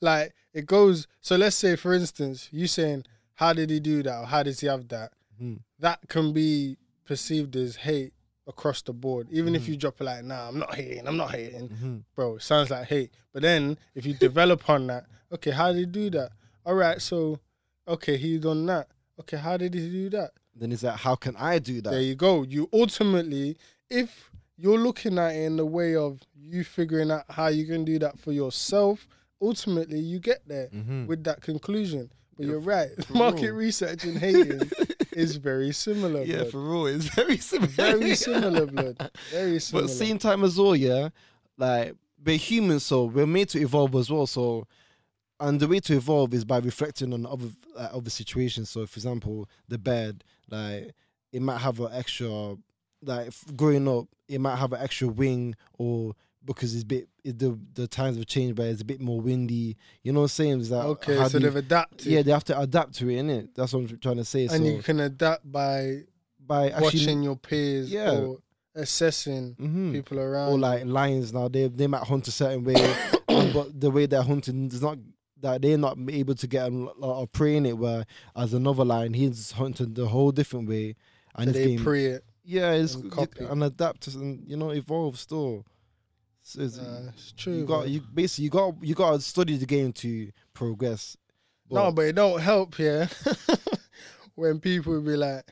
like, it goes. So let's say, for instance, you saying, "How did he do that?" or "How does he have that?" Mhm. That can be perceived as hate across the board. Even if you drop it like, "Nah, I'm not hating. I'm not hating," Mhm. bro. It sounds like hate. But then if you develop on that, okay, how did he do that? All right, so okay, he done that. Okay, how did he do that? Then it's like, how can I do that? There you go. You ultimately, if you're looking at it in the way of you figuring out how you can do that for yourself, ultimately you get there Mhm. with that conclusion. But you're right. Market real. research in Haiti is very similar. yeah, blood. for real, it's very similar. very similar, blood. Very similar. But same time as well, yeah, like we're human, so we're made to evolve as well. So, and the way to evolve is by reflecting on other uh, other situations. So, for example, the bed, like it might have an extra, like growing up, it might have an extra wing, or because it's a bit it, the the times have changed, but it's a bit more windy. You know what I'm saying? It's like, okay, so you- they've adapted. yeah, they have to adapt to it, innit? That's what I'm trying to say. and so you can adapt by by actually, watching your peers Yeah. or assessing Mhm. people around. or like lions now they they might hunt a certain way but the way they're hunting is not that they're not able to get a lot of prey in it where as another lion he's hunting the whole different way and so they getting- pre it. yeah it's and copy. and adapt and you know evolve still so it's, Nah, it's true. you got you basically you got you got to study the game to progress No, but it don't help, yeah. when people be like,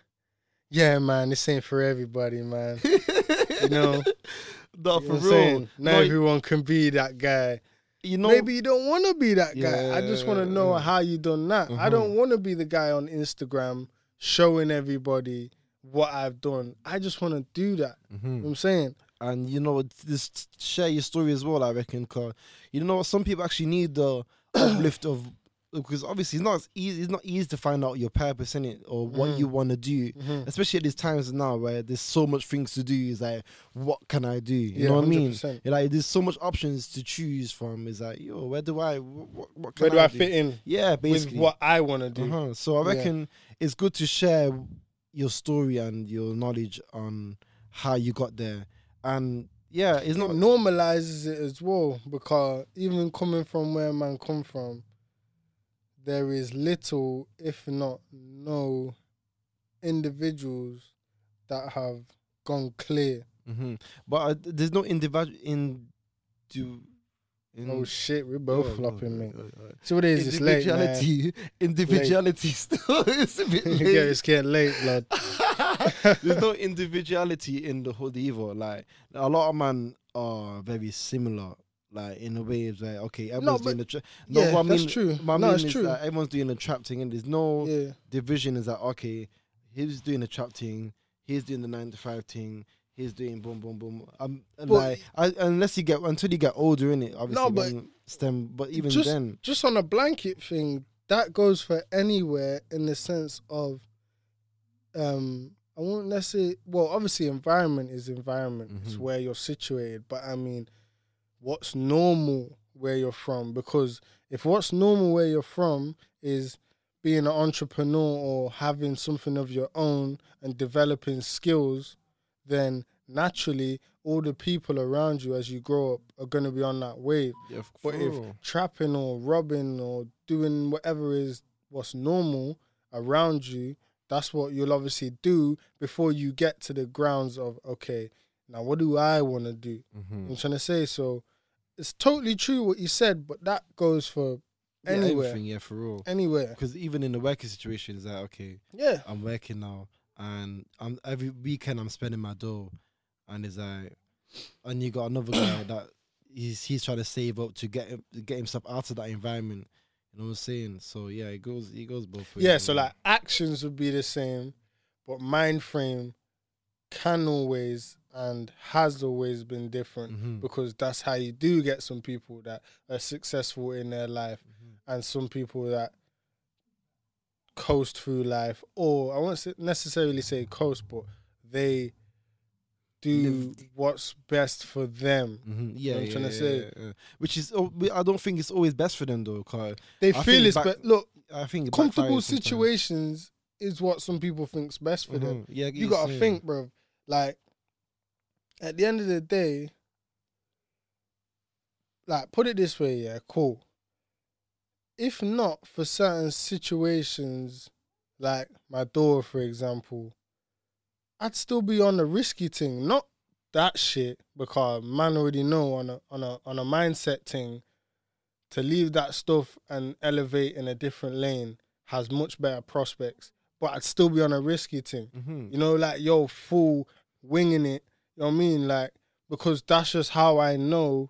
yeah, man, this ain't for everybody, man. you know, Not You for real. Not No, everyone can be that guy. you know, Maybe you don't want to be that guy. I just want to know Yeah. how you done that. I Uh-huh. don't want to be the guy on Instagram showing everybody what I've done. I just want to do that. You know what I'm saying? And you know just share your story as well. I reckon, cause you know some people actually need the uplift of because obviously it's not as easy. It's not easy to find out your purpose in it or what Mm-hmm. you want to do, especially at these times now where there's so much things to do. Is like, what can I do? You Yeah, know what I mean? You're like, there's so much options to choose from. Is like, yo, where do I? What, what can Where do I do? fit in Yeah, with basically. what I want to do? Uh-huh. So I Yeah. reckon it's good to share your story and your knowledge on how you got there. And yeah, it's It not normalizes it as well because even coming from where man come from, there is little, if not no, individuals that have gone clear. hmm But uh, there's no individual in do. In, Oh shit, we're both Oh, flopping, oh, mate. oh, oh. See what it is? It's late, man. Individuality, individuality still is a bit late. yeah, it's getting late, blood. There's no individuality in the hood either. Like a lot of man are very similar. Like in a way, it's like okay, everyone's but- doing the trap. No, yeah, I that's mean, true. I No, mean it's is true. that everyone's doing the trap thing, and there's no Yeah, division. Is that okay? He's doing the trap thing. He's doing the nine to five thing. He's doing boom, boom, boom. Um, like I, unless you get until you get older, in it, obviously. No, but stem. But even just then, just on a blanket thing, that goes for anywhere in the sense of, um, I won't necessarily. Well, obviously, environment is environment. It's Mhm. where you're situated, but I mean, what's normal where you're from? Because if what's normal where you're from is being an entrepreneur or having something of your own and developing skills, then naturally all the people around you as you grow up are going to be on that wave. yeah, But if trapping or robbing or doing whatever is what's normal around you, that's what you'll obviously do before you get to the grounds of okay, now what do I want to do? Mhm. I'm trying to say so. It's totally true what you said, but that goes for Yeah, anywhere, everything, yeah, for real. anywhere. Because even in the working situation, it's like okay, Yeah, I'm working now, and I'm every weekend I'm spending my dough, and it's like, and you got another guy that he's he's trying to save up to get him, get himself out of that environment. You know what I'm saying? So yeah, it goes it goes both ways. yeah. So like actions would be the same, but mind frame can always and has always been different. Mhm. because that's how you do get some people that are successful in their life Mm-hmm. and some people that coast through life or I won't necessarily say coast but they do what's best for them. Mhm. Yeah, I'm yeah, to say. yeah, yeah. which is oh, I don't think it's always best for them though. Cause They I feel it's back- but look, I think comfortable sometimes. situations is what some people think's best for them. Mhm. Yeah, you gotta think, bro. Like at the end of the day, like put it this way, yeah, cool. If not for certain situations, like my door, for example, I'd still be on the risky thing, not that shit, because man already know on a on a on a mindset thing to leave that stuff and elevate in a different lane has much better prospects. But I'd still be on a risky thing. Mhm. You know, like yo, full winging it. You know what I mean? Like because that's just how I know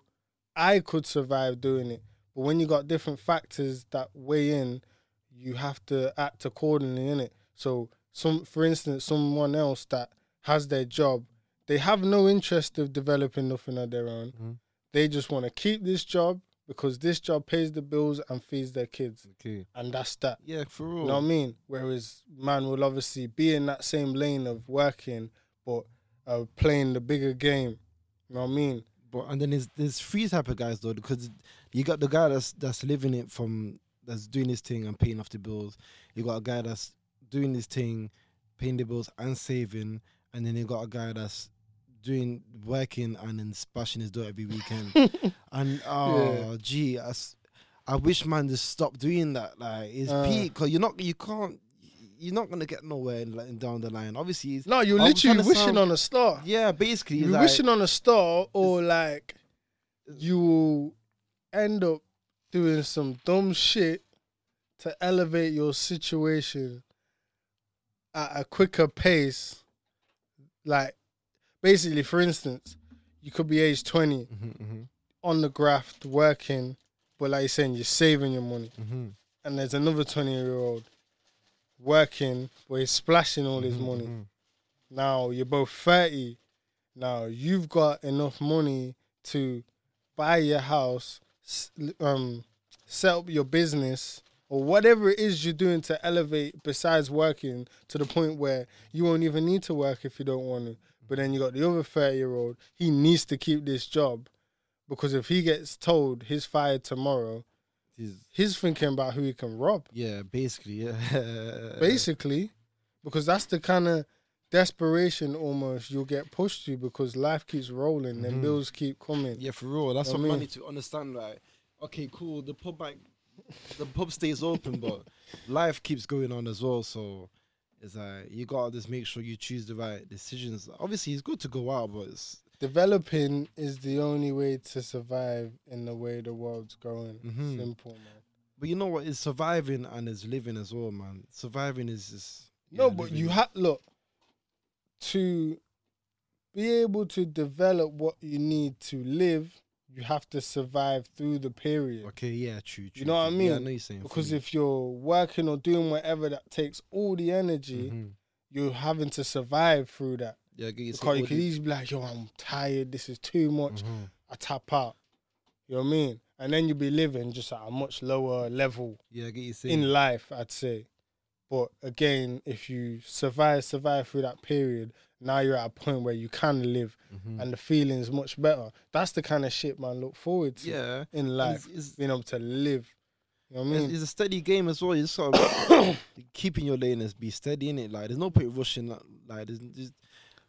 I could survive doing it. But when you got different factors that weigh in, you have to act accordingly in it. So some for instance, someone else that has their job, they have no interest of developing nothing of their own. Mhm. They just want to keep this job because this job pays the bills and feeds their kids. Okay. And that's that. Yeah, for real. You know what I mean? Whereas man will obviously be in that same lane of working, but uh, playing the bigger game. You know what I mean? But and then there's there's three type of guys though because you got the guy that's that's living it from that's doing this thing and paying off the bills. You got a guy that's doing this thing, paying the bills and saving, and then you got a guy that's doing working and then splashing his dough every weekend. and oh gee, I wish man just stop doing that. Like it's Uh. peak because you're not you can't you're not gonna get nowhere in, like, down the line. Obviously, No, you're I'm literally wishing sound- on a star. yeah, basically, You're like, wishing on a star, or like you will end up doing some dumb shit to elevate your situation, at a quicker pace. Like, basically, for instance, you could be age 20 Mm-hmm, on the graft working, but like you're saying, you're saving your money. mm-hmm. And there's another 20 year old working, but he's splashing all Mm-hmm, his money. Now you're both 30. Now you've got enough money to buy your house, um, set up your business, or whatever it is you're doing to elevate besides working to the point where you won't even need to work if you don't want to. But then you got the other 30 year old, he needs to keep this job because if he gets told he's fired tomorrow, He's- he's thinking about who he can rob yeah, basically, yeah. basically, because that's the kind of desperation almost you'll get pushed to because life keeps rolling and mm-hmm. bills keep coming. Yeah, for real. That's what I what mean- man need to understand. Like, okay, cool. The pub back, the pub stays open, but life keeps going on as well. So it's like you gotta just make sure you choose the right decisions. Obviously, it's good to go out, but it's Developing is the only way to survive in the way the world's going. Mhm. Simple, man. but you know what? It's surviving and it's living as well, man. Surviving is just No, yeah, but living. you have look to be able to develop what you need to live. You have to survive through the period. Okay, yeah, true. true You know what I mean? Yeah, I know you're saying Because if you're working or doing whatever that takes all the energy, Mhm. you're having to survive through that. yeah, I get you Because you can the- easily be like, yo, I'm tired, this is too much. Mhm. I tap out. You know what I mean? And then you'll be living just at a much lower level Yeah, I get you saying. in life, I'd say. But again, if you survive, survive through that period, now you're at a point where you can live Mhm. and the feeling's much better. That's the kind of shit man look forward to yeah, in life. It's- it's- being able to live. You know what I It's, mean? it's a steady game as well. You just gotta keep in your lane and be steady in it. Like there's no point rushing. Like like, there's, there's,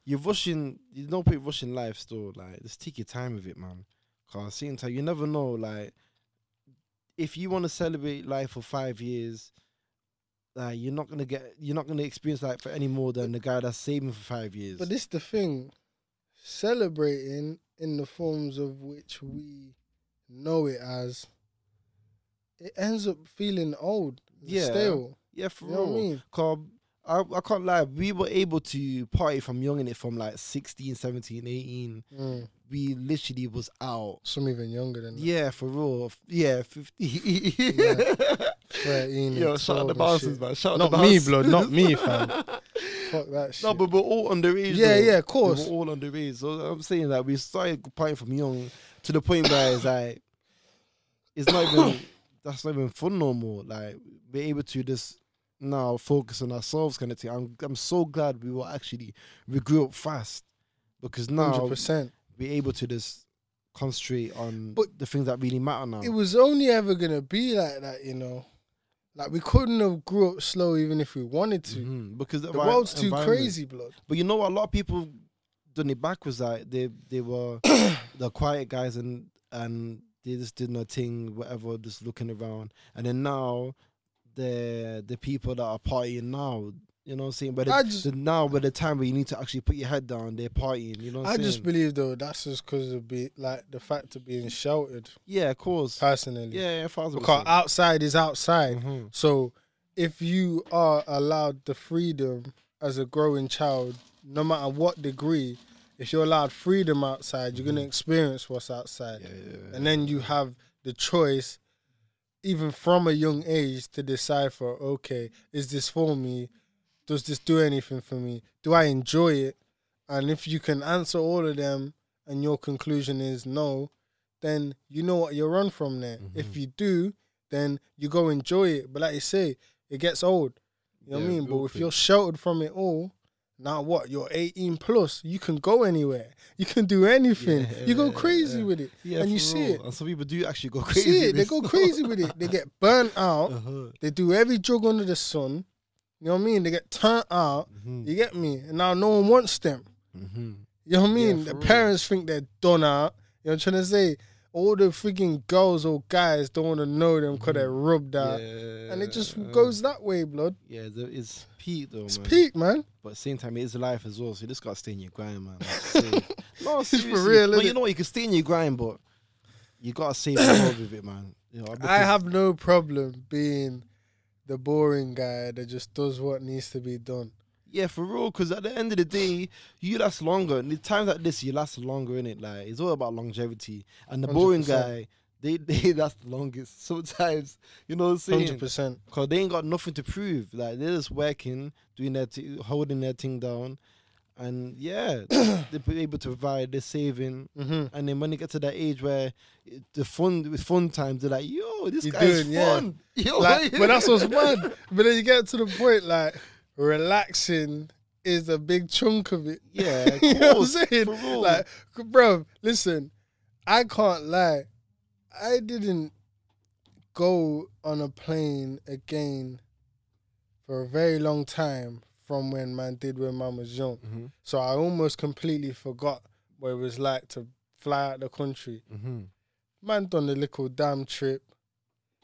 you're rushing. There's no point rushing life. Still, like just take your time with it, man. Cause same time, you never know. Like if you want to celebrate life for five years, like you're not gonna get. You're not gonna experience life for any more than the guy that's saving for five years. But this the thing, celebrating in the forms of which we know it as, it ends up feeling old, Yeah. stale. yeah, for You know what I real. mean? Cause I, I can't lie. We were able to party from young in it from like 16, 17, 18. Mm. we literally was out. Some even younger than that. Yeah, for real. Yeah, 50. Yeah. 13 Yo, shout out the bouncers, man. Shout out the bosses. Not the me, bouncers. blood. Not me, fam. Fuck that shit. No, but we're all underage. Yeah, though. yeah, of course. We We're all underage. So I'm saying that we started partying from young to the point where it's like, it's not even, that's not even fun no more. Like, we're able to just now focus on ourselves kind of thing. I'm, I'm so glad we were actually, we grew up fast because now 100%. we're able to just concentrate on But the things that really matter now. It was only ever going to be like that, you know. Like, we couldn't have grew up slow even if we wanted to. Mhm, because The world's too crazy, blood. But you know, what? a lot of people done it backwards. Like they they were the quiet guys and and they just did their thing, whatever, just looking around. And then now the the people that are partying now, you know what I'm saying? But I just- the, now by the time where you need to actually put your head down, they're partying. You know what I'm I saying? just believe, though, that's just because of be, like the fact of being sheltered, yeah, of course. personally. Yeah, yeah, Because outside is outside. Mhm. So if you are allowed the freedom as a growing child, no matter what degree, if you're allowed freedom outside, you're gonna experience what's outside. Mm-hmm. Yeah, yeah. And then you have the choice, even from a young age, to decipher, okay, is this for me? Does this do anything for me? Do I enjoy it? And if you can answer all of them and your conclusion is no, then you know what you run from there. Mm-hmm. If you do, then you go enjoy it. But like you say, it gets old. You know what I mean? But if you're sheltered from it all, now what? You're 18 plus. You can go anywhere. You can do anything. you go crazy yeah. with it. Yeah, and you see real. it. And some people do actually go crazy. see it. They go crazy with it. They get burnt out. Uh-huh. They do every drug under the sun. You know what I mean? They get turned out. Mhm. You get me? And now no one wants them. Mhm. You know what I mean? for the real. parents think they're done out. You know what I'm trying to say? All the freaking girls or guys don't want to know them because they're rubbed out. And it just Yeah. goes that way, blood. Yeah, it's peak though, It's man. peak, man. But at the same time, it is life as well. So you just gotta stay in your grind, man. No, It's for real, Well, innit? you know what? You can stay in your grind, but you gotta save the world with it, man. You know, I have no problem being the boring guy that just does what needs to be done. Yeah, for real. Because at the end of the day, you last longer. And the times like this, you last longer in it. Like it's all about longevity. And the boring 100%. guy, they they last the longest. Sometimes, you know what I'm saying? Hundred percent. Cause they ain't got nothing to prove. Like they're just working, doing their, t- holding their thing down, and yeah, they're able to provide. They're saving, Mm-hmm. and then when they get to that age where the fun with fun times, they're like, "Yo, this You're guy's doing, yeah. fun." Yo, Like, but that's what's mad. But then you get to the point like relaxing is a big chunk of it. Yeah, of you know what I'm saying? Like, bro, listen, I can't lie. I didn't go on a plane again for a very long time from when man did when man was young. Mhm. So I almost completely forgot what it was like to fly out the country. hmm Man done the little damn trip.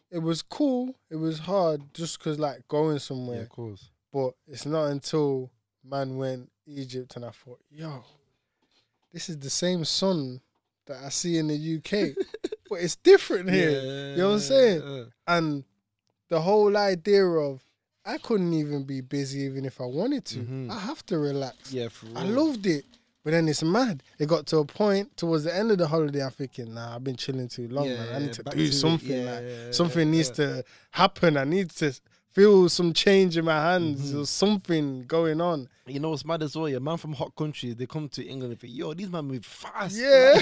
It was cool. It was hard just cause like going yeah, somewhere. of course. But it's not until man went Egypt and I thought, yo, this is the same sun that I see in the UK, but it's different here. You know what I'm saying? Yeah. And the whole idea of I couldn't even be busy even if I wanted to. Mhm. I have to relax. Yeah, for real. I loved it. But then it's mad. It got to a point towards the end of the holiday. I'm thinking, nah, I've been chilling too long, man. I Yeah, need to do to it. something. Yeah, like yeah, something yeah, needs yeah. to happen. I need to feel some change in my hands. Mm-hmm. There's something going on. You know what's mad as well? Yeah, man from hot countries, they come to England and think, yo, these man move fast. Yeah,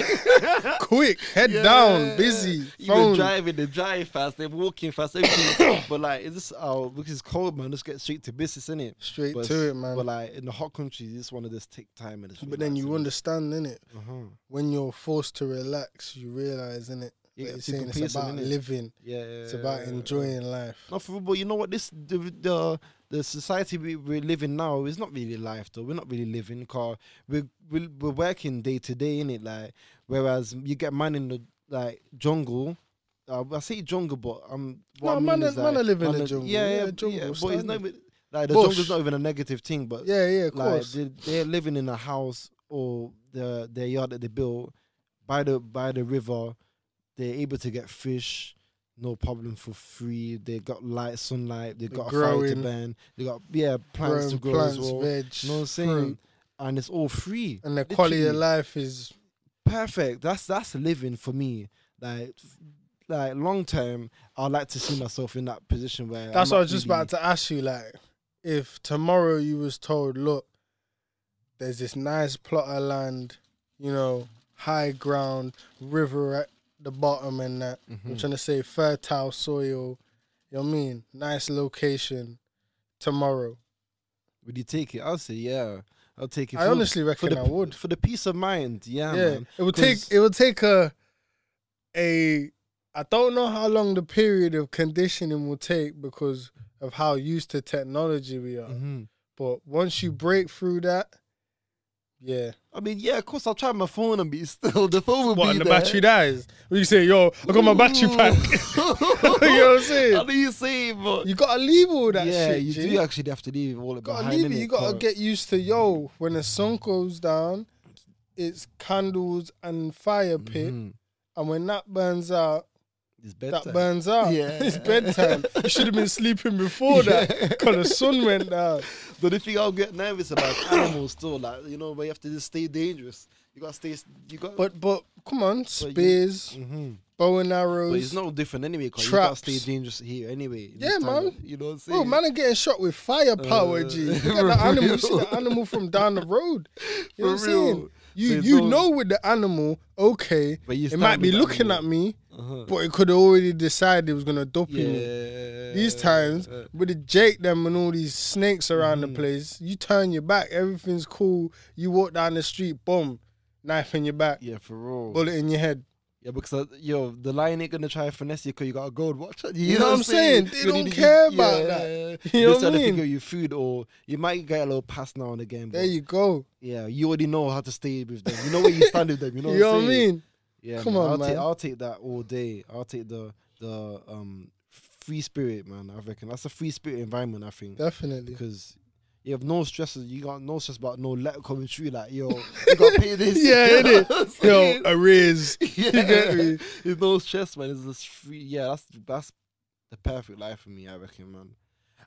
quick, head Yeah. down, busy, Even driving, they drive fast, they're walking fast, everything. but like, it's just oh, because it's cold, man. Let's get straight to business, innit? Straight but, to it, man. But like in the hot countries, this one of this take time and it's But then you understand, innit? uh-huh. When you're forced to relax, you realize, innit? Get it's saying it's about living. Yeah, yeah, It's about yeah, yeah. enjoying life. No, for but you know what? This the the, the society we, we're living now is not really life though. We're not really living because we're, we're we're working day to day in it. Like whereas you get man in the like jungle. Uh, I say jungle, but um, what No, I mean man is man like, are living in man the jungle. Yeah, Yeah, yeah, jungle, yeah. But it's not even, like the Bush. jungle's not even a negative thing, but Yeah, yeah, of like course. they, they're living in a house or the their yard that they built by the by the river. They're able to get fish, no problem for free. They got light, sunlight. They got a fire to growing. burn. They got yeah plants Growing to grow plants, as well. veg, you know what I'm saying? fruit. And it's all free. and the quality of life is perfect. That's that's living for me. Like like long term, I'd like to see myself in that position where That's I'm what I was just really- about to ask you. Like, if tomorrow you was told, look, there's this nice plot of land, you know, high ground, river the bottom, and that. Mm-hmm. I'm trying to say fertile soil. You know what I mean? Nice location. Tomorrow, Would you take it? I'll say yeah. I'll take it. I for- honestly reckon the, I would. for the peace of mind. Yeah, yeah, man. it would take it would take a a. I don't know how long the period of conditioning will take because of how used to technology we are. Mhm. But once you break through that, yeah. I mean, yeah, of course, I'll try my phone and be still. The phone will What, be and the there. battery dies? When you say, yo, I got my battery pack. you know what I'm saying? know you say, but You gotta leave all that yeah, shit. you G. do actually have to leave all it gotta leave it. You gotta get used to, yo, when the sun goes down, it's candles and fire pit. Mhm. And when that burns out, It's bedtime. that burns out. Yeah. it's bedtime. You should have been sleeping before that because the sun went down. But the thing I'll get nervous about animals still, like you know, but you have to just stay dangerous. You gotta stay. You got. But but come on, spears, hmm bow and But arrows. it's no different anyway. Cause you gotta stay dangerous here anyway. Yeah, man. You know what I'm saying? Bro, man are getting shot with firepower, Uh, G. Look at the animal. You see the animal from down the road. You know what I'm saying? You So you know with the animal, okay, But it might be looking at me, Uh-huh. but it could have already decided it was gonna dope yeah. me. These times, with the Jake them and all these snakes around Mm-hmm. the place, you turn your back, everything's cool. You walk down the street, boom, knife in your back, Yeah, for real. bullet in your head. Yeah, because uh, yo, the lion ain't gonna try to finesse you because you got a gold watch. You, You know what I'm saying? They You don't to- care about that. You know what I mean? figure your food, or you might get a little pass now and again. There you go. yeah, you already know how to stay with them. You know where you stand with them. You know, You know what, what I saying? mean? Yeah, Come man, on, I'll man. Take, I'll take that all day. I'll take the the um free spirit, man. I reckon that's a free spirit environment. I think Definitely. because you have no stresses. You got no stress about no letter coming through. Like yo, you got to pay this. Yeah, You know innit? what Yo, arrears. yeah, You get me? There's no stress, man. It's just free. Yeah, that's that's the perfect life for me. I reckon, man.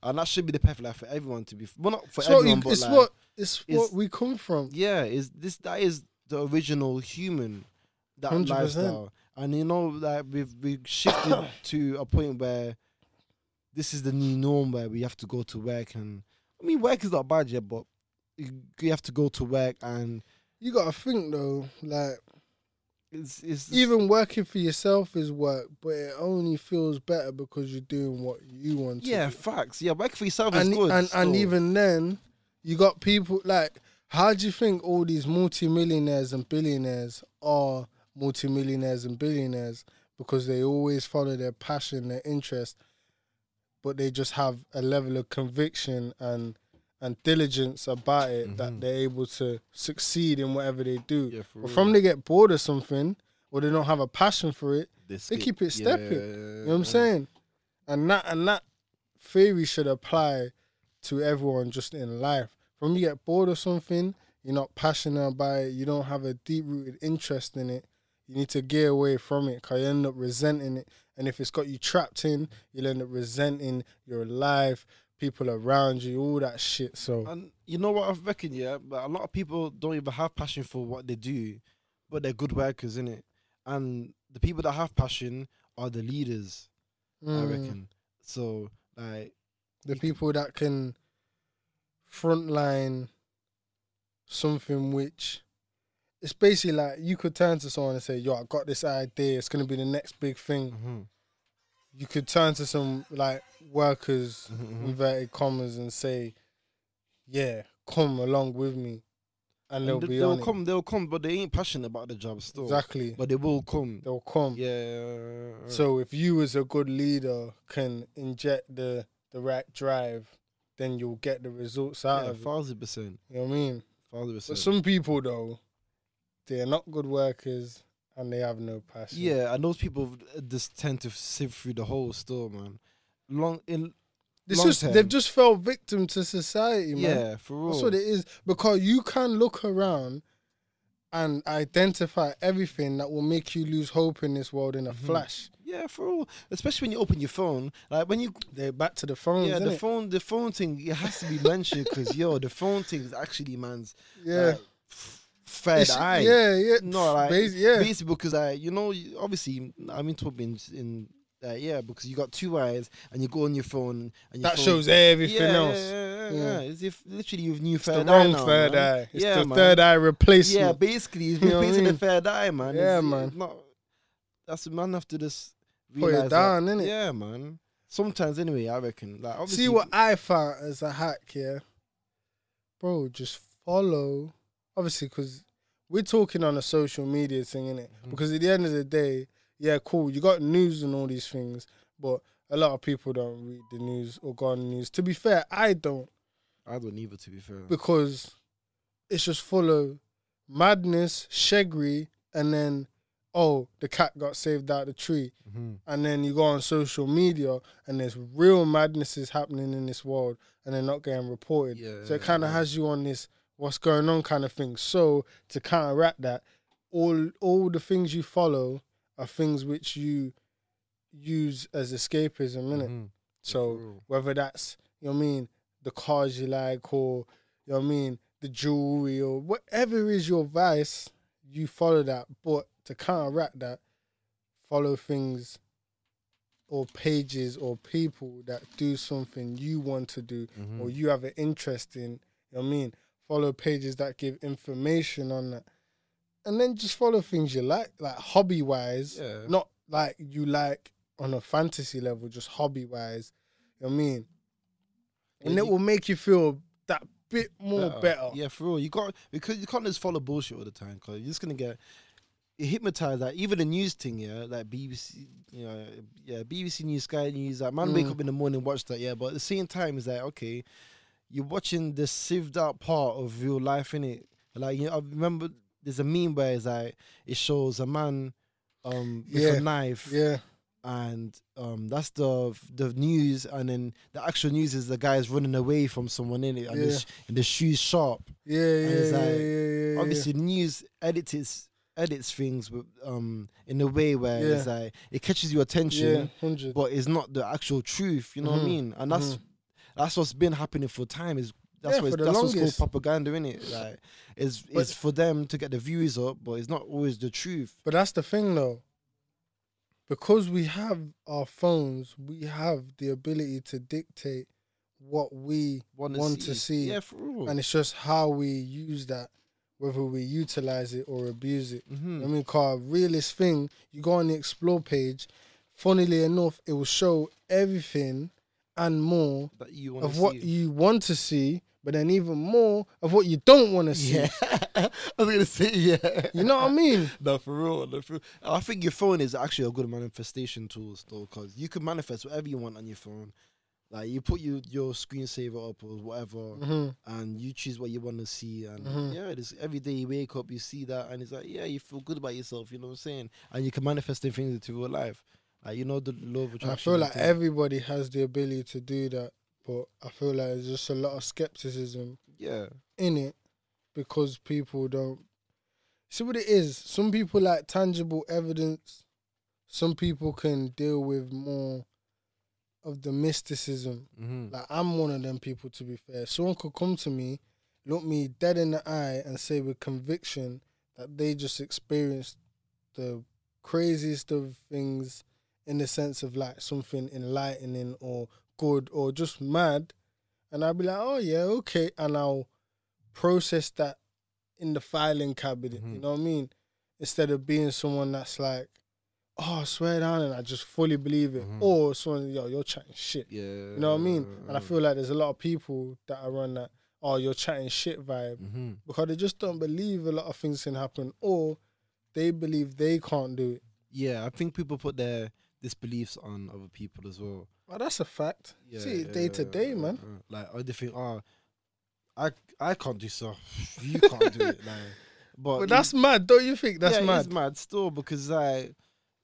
and that should be the perfect life for everyone to be. Well, not for It's what, everyone, you, but it's like, what it's it's- what we come from. yeah, is this that is the original human that 100%. lifestyle, and you know that we've we shifted to a point where this is the new norm where we have to go to work, and I mean work is not bad yet, but you, you have to go to work, and You gotta think though, like it's it's even working for yourself is work, but it only feels better because you're doing what you want. yeah, to do. facts. Yeah, work for yourself and is good, and, and still. even then, you got people like. How do you think all these multimillionaires and billionaires are multimillionaires and billionaires? Because they always follow their passion, their interest, but they just have a level of conviction and and diligence about it that they're able to succeed in whatever they do. Mm-hmm. Yeah, but from they get bored of something or they don't have a passion for it, they skip- keep it yeah, stepping. yeah, You know what. I'm saying? And that and that theory should apply to everyone just in life. From you get bored of something, you're not passionate about it, you don't have a deep rooted interest in it, you need to gear away from it because you end up resenting it. And if it's got you trapped in, you'll end up resenting your life, people around you, all that shit. So And you know what I reckon, yeah, but a lot of people don't even have passion for what they do, but they're good workers, in it. And the people that have passion are the leaders, I mm, reckon. So like, the people that can frontline something which it's basically like you could turn to someone and say, Yo, I got this idea, it's gonna be the next big thing. mhm, You could turn to some like workers, mhm, mhm. inverted commas, and say, Yeah, come along with me. And they'll And be they'll on it. come, they'll come, but they ain't passionate about the job still. Exactly. But they will come. They'll come. Yeah. So if you as a good leader can inject the the right drive, then you'll get the results out yeah, of it. thousand percent, You know what I mean? thousand But percent. some people though, they're not good workers and they have no passion. Yeah, and those people just tend to sift through the whole store, man. Long in long just term. they've just fell victim to society, man. yeah, for real. That's what it is. Because you can look around and identify everything that will make you lose hope in this world in a Mm-hmm. flash. Yeah, for all, Especially when you open your phone, like when you They're back to the phone. yeah, the innit? phone, the phone thing, it has to be mentioned because yo, the phone thing is actually man's Yeah. like, f- third It's- eye. Yeah, yeah. no, like Basi- yeah. basically because I, you know, obviously I'm into in, in uh, yeah, because you got two eyes and you go on your phone and your that phone- shows everything yeah, else. Yeah, yeah, yeah, Yeah. It's if literally you've new third the eye wrong now, third man. eye. It's yeah, the man. third eye replacement. Yeah, basically, it's You know replacing the third eye, man. Yeah, It's- man. it's Not, that's the man have to just Put it down, that, innit? Yeah, man. Sometimes, anyway, I reckon. Like, obviously, See what I found as a hack, yeah, bro. Just follow, obviously, because we're talking on a social media thing, innit? Mm-hmm. Because at the end of the day, yeah, cool. You got news and all these things, but a lot of people don't read the news or go on the news. To be fair, I don't I don't either. To be fair, because it's just full of madness, shegri, and then oh, the cat got saved out the tree. Mhm. And then you go on social media and there's real madnesses happening in this world and they're not getting reported. Yeah, so it kind of yeah. has you on this what's going on kind of thing. So to counteract that, all all the things you follow are things which you use as escapism, innit? Mhm. So whether that's you know what I mean, the cars you like or you know what I mean, the jewelry or whatever is your vice, you follow that. But to counteract that, follow things or pages or people that do something you want to do Mm-hmm. or you have an interest in. You know what I mean? Follow pages that give information on that. And then just follow things you like, like hobby wise. Yeah. Not like you like on a fantasy level, just hobby wise. You know what I mean? And Yeah, it you- will make you feel that bit more better. Yeah, for real. You got because you can't just follow bullshit all the time because you're just gonna get hypnotized. Like even the news thing, yeah, like BBC, you know, yeah, BBC News, Sky News. Like man, wake Mm. up in the morning, watch that, yeah. But at the same time, it's like okay, you're watching the sieved out part of your life in it. Like you know, I remember there's a meme where it's like it shows a man um with Yeah, a knife Yeah. and um, that's the the news, and then the actual news is the guy is running away from someone in it, and, the, Yeah. sh- and the shoes sharp. Yeah, yeah, it's yeah, like, yeah, yeah. Obviously, the news edits edits things with, um in a way where it's like it catches your attention, but it's not the actual truth. You know what I Mhm, mean? And that's mhm. That's what's been happening for time. Is that's Yeah, what that's what's called propaganda, innit? Like, it's But- it's for them to get the views up, but it's not always the truth. But that's the thing, though. Because we have our phones, we have the ability to dictate what we Wanna want to see, yeah, for real. and it's just how we use that, whether we utilize it or abuse it. Mhm. I mean, car realest thing. You go on the explore page. Funnily enough, it will show everything and more that you of what see. you want to see, but then even more of what you don't want to see. Yeah, I was gonna say yeah. You know what I mean? No, for real. No, for real. I think your phone is actually a good manifestation tool, though, because you can manifest whatever you want on your phone. Like you put your your screensaver up or whatever, hmm and you choose what you want to see. And Mhm. yeah, it's every day you wake up, you see that, and it's like yeah, you feel good about yourself. You know what I'm saying? And you can manifest things into real life. Like you know the law of attraction. I feel like thing. everybody has the ability to do that, but I feel like there's just a lot of skepticism yeah, in it because people don't see what it is. Some people like tangible evidence. Some people can deal with more of the mysticism. hmm Like I'm one of them people. To be fair, someone could come to me, look me dead in the eye, and say with conviction that they just experienced the craziest of things in the sense of like something enlightening or good or just mad, and I'll be like, oh yeah, okay, and I'll process that in the filing cabinet. You Mhm. know what I mean? Instead of being someone that's like. Oh, I swear down, and I just fully believe it. Mhm. Or someone, yo, you're chatting shit. yeah. You know what I mean? And I feel like there's a lot of people that are on that, oh, you're chatting shit vibe hmm because they just don't believe a lot of things can happen or they believe they can't do it. Yeah, I think people put their disbeliefs on other people as well. Well, that's a fact. Yeah, See it day to day, man. Like, oh, they think, oh, I I can't do stuff. You can't do it. Like, but, But that's mad, don't you think? That's yeah, mad. It's mad still because like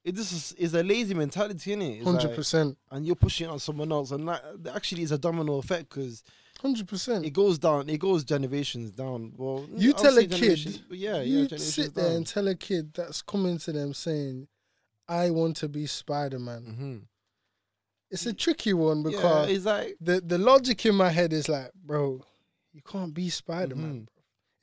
it just is, is a lazy mentality in it. Hundred percent. and you're pushing it on someone else, and that actually is a domino effect because Hundred percent. it goes down. It goes generations down. Well, You I'll tell a kid, yeah, yeah, You generations sit there down. and tell a kid that's coming to them saying, I want to be Spider Man. Mhm. It's a tricky one yeah, because it's like the, the logic in my head is like, bro, you can't be Spider Man. Mhm.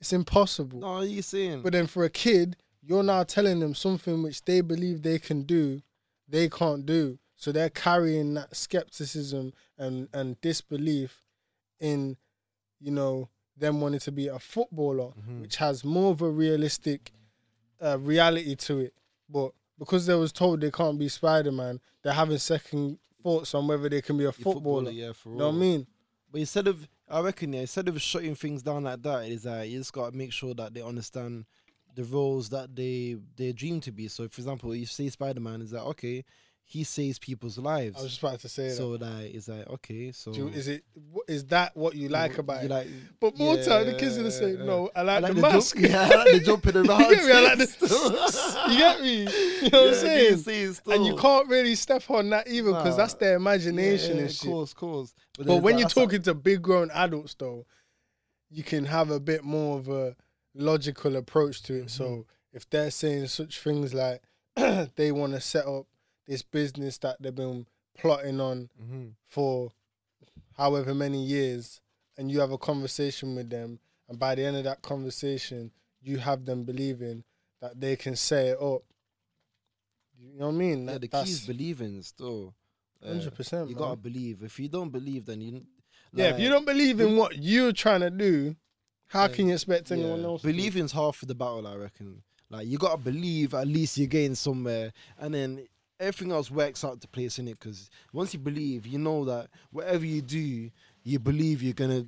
It's impossible. no, you saying, But then for a kid, you're now telling them something which they believe they can do, they can't do. So they're carrying that skepticism and, and disbelief in, you know, them wanting to be a footballer, Mhm. which has more of a realistic uh, reality to it. But because they was told they can't be Spider Man, they're having second thoughts on whether they can be a you're footballer. yeah, for You know what I mean? But instead of, I reckon, yeah, instead of shutting things down like that, is that you just gotta make sure that they understand the roles that they they dream to be. So, for example, you say Spider Man is that okay? He saves people's lives. I was just about to say so that is like okay. So. Do you- Is it? Is that what you like about you it? like, But more time, the kids are say, yeah. "No, I like, the, jump- mask." yeah, I like the jumping around. you get me? I like the. you get me? You know what I'm saying? And you can't really step on that either because Nah. that's their imagination yeah, and of shit. course, course. But then when that- you're that's like- talking to big grown adults, though, you can have a bit more of a logical approach to it. Mm-hmm. So if they're saying such things like they want to set up this business that they've been plotting on Mhm. for however many years, and you have a conversation with them, and by the end of that conversation, you have them believing that they can say it up. You know what I mean? yeah, That- the key is believing still. Uh, 100%, You man. gotta believe. If you don't believe, then you. yeah. If you don't believe in what you're trying to do, how Yeah. can you expect anyone yeah, else? Believing's half of the battle, I reckon. Like you gotta believe at least you're getting somewhere, and then everything else works out to place in it. Because once you believe, you know that whatever you do, you believe you're gonna,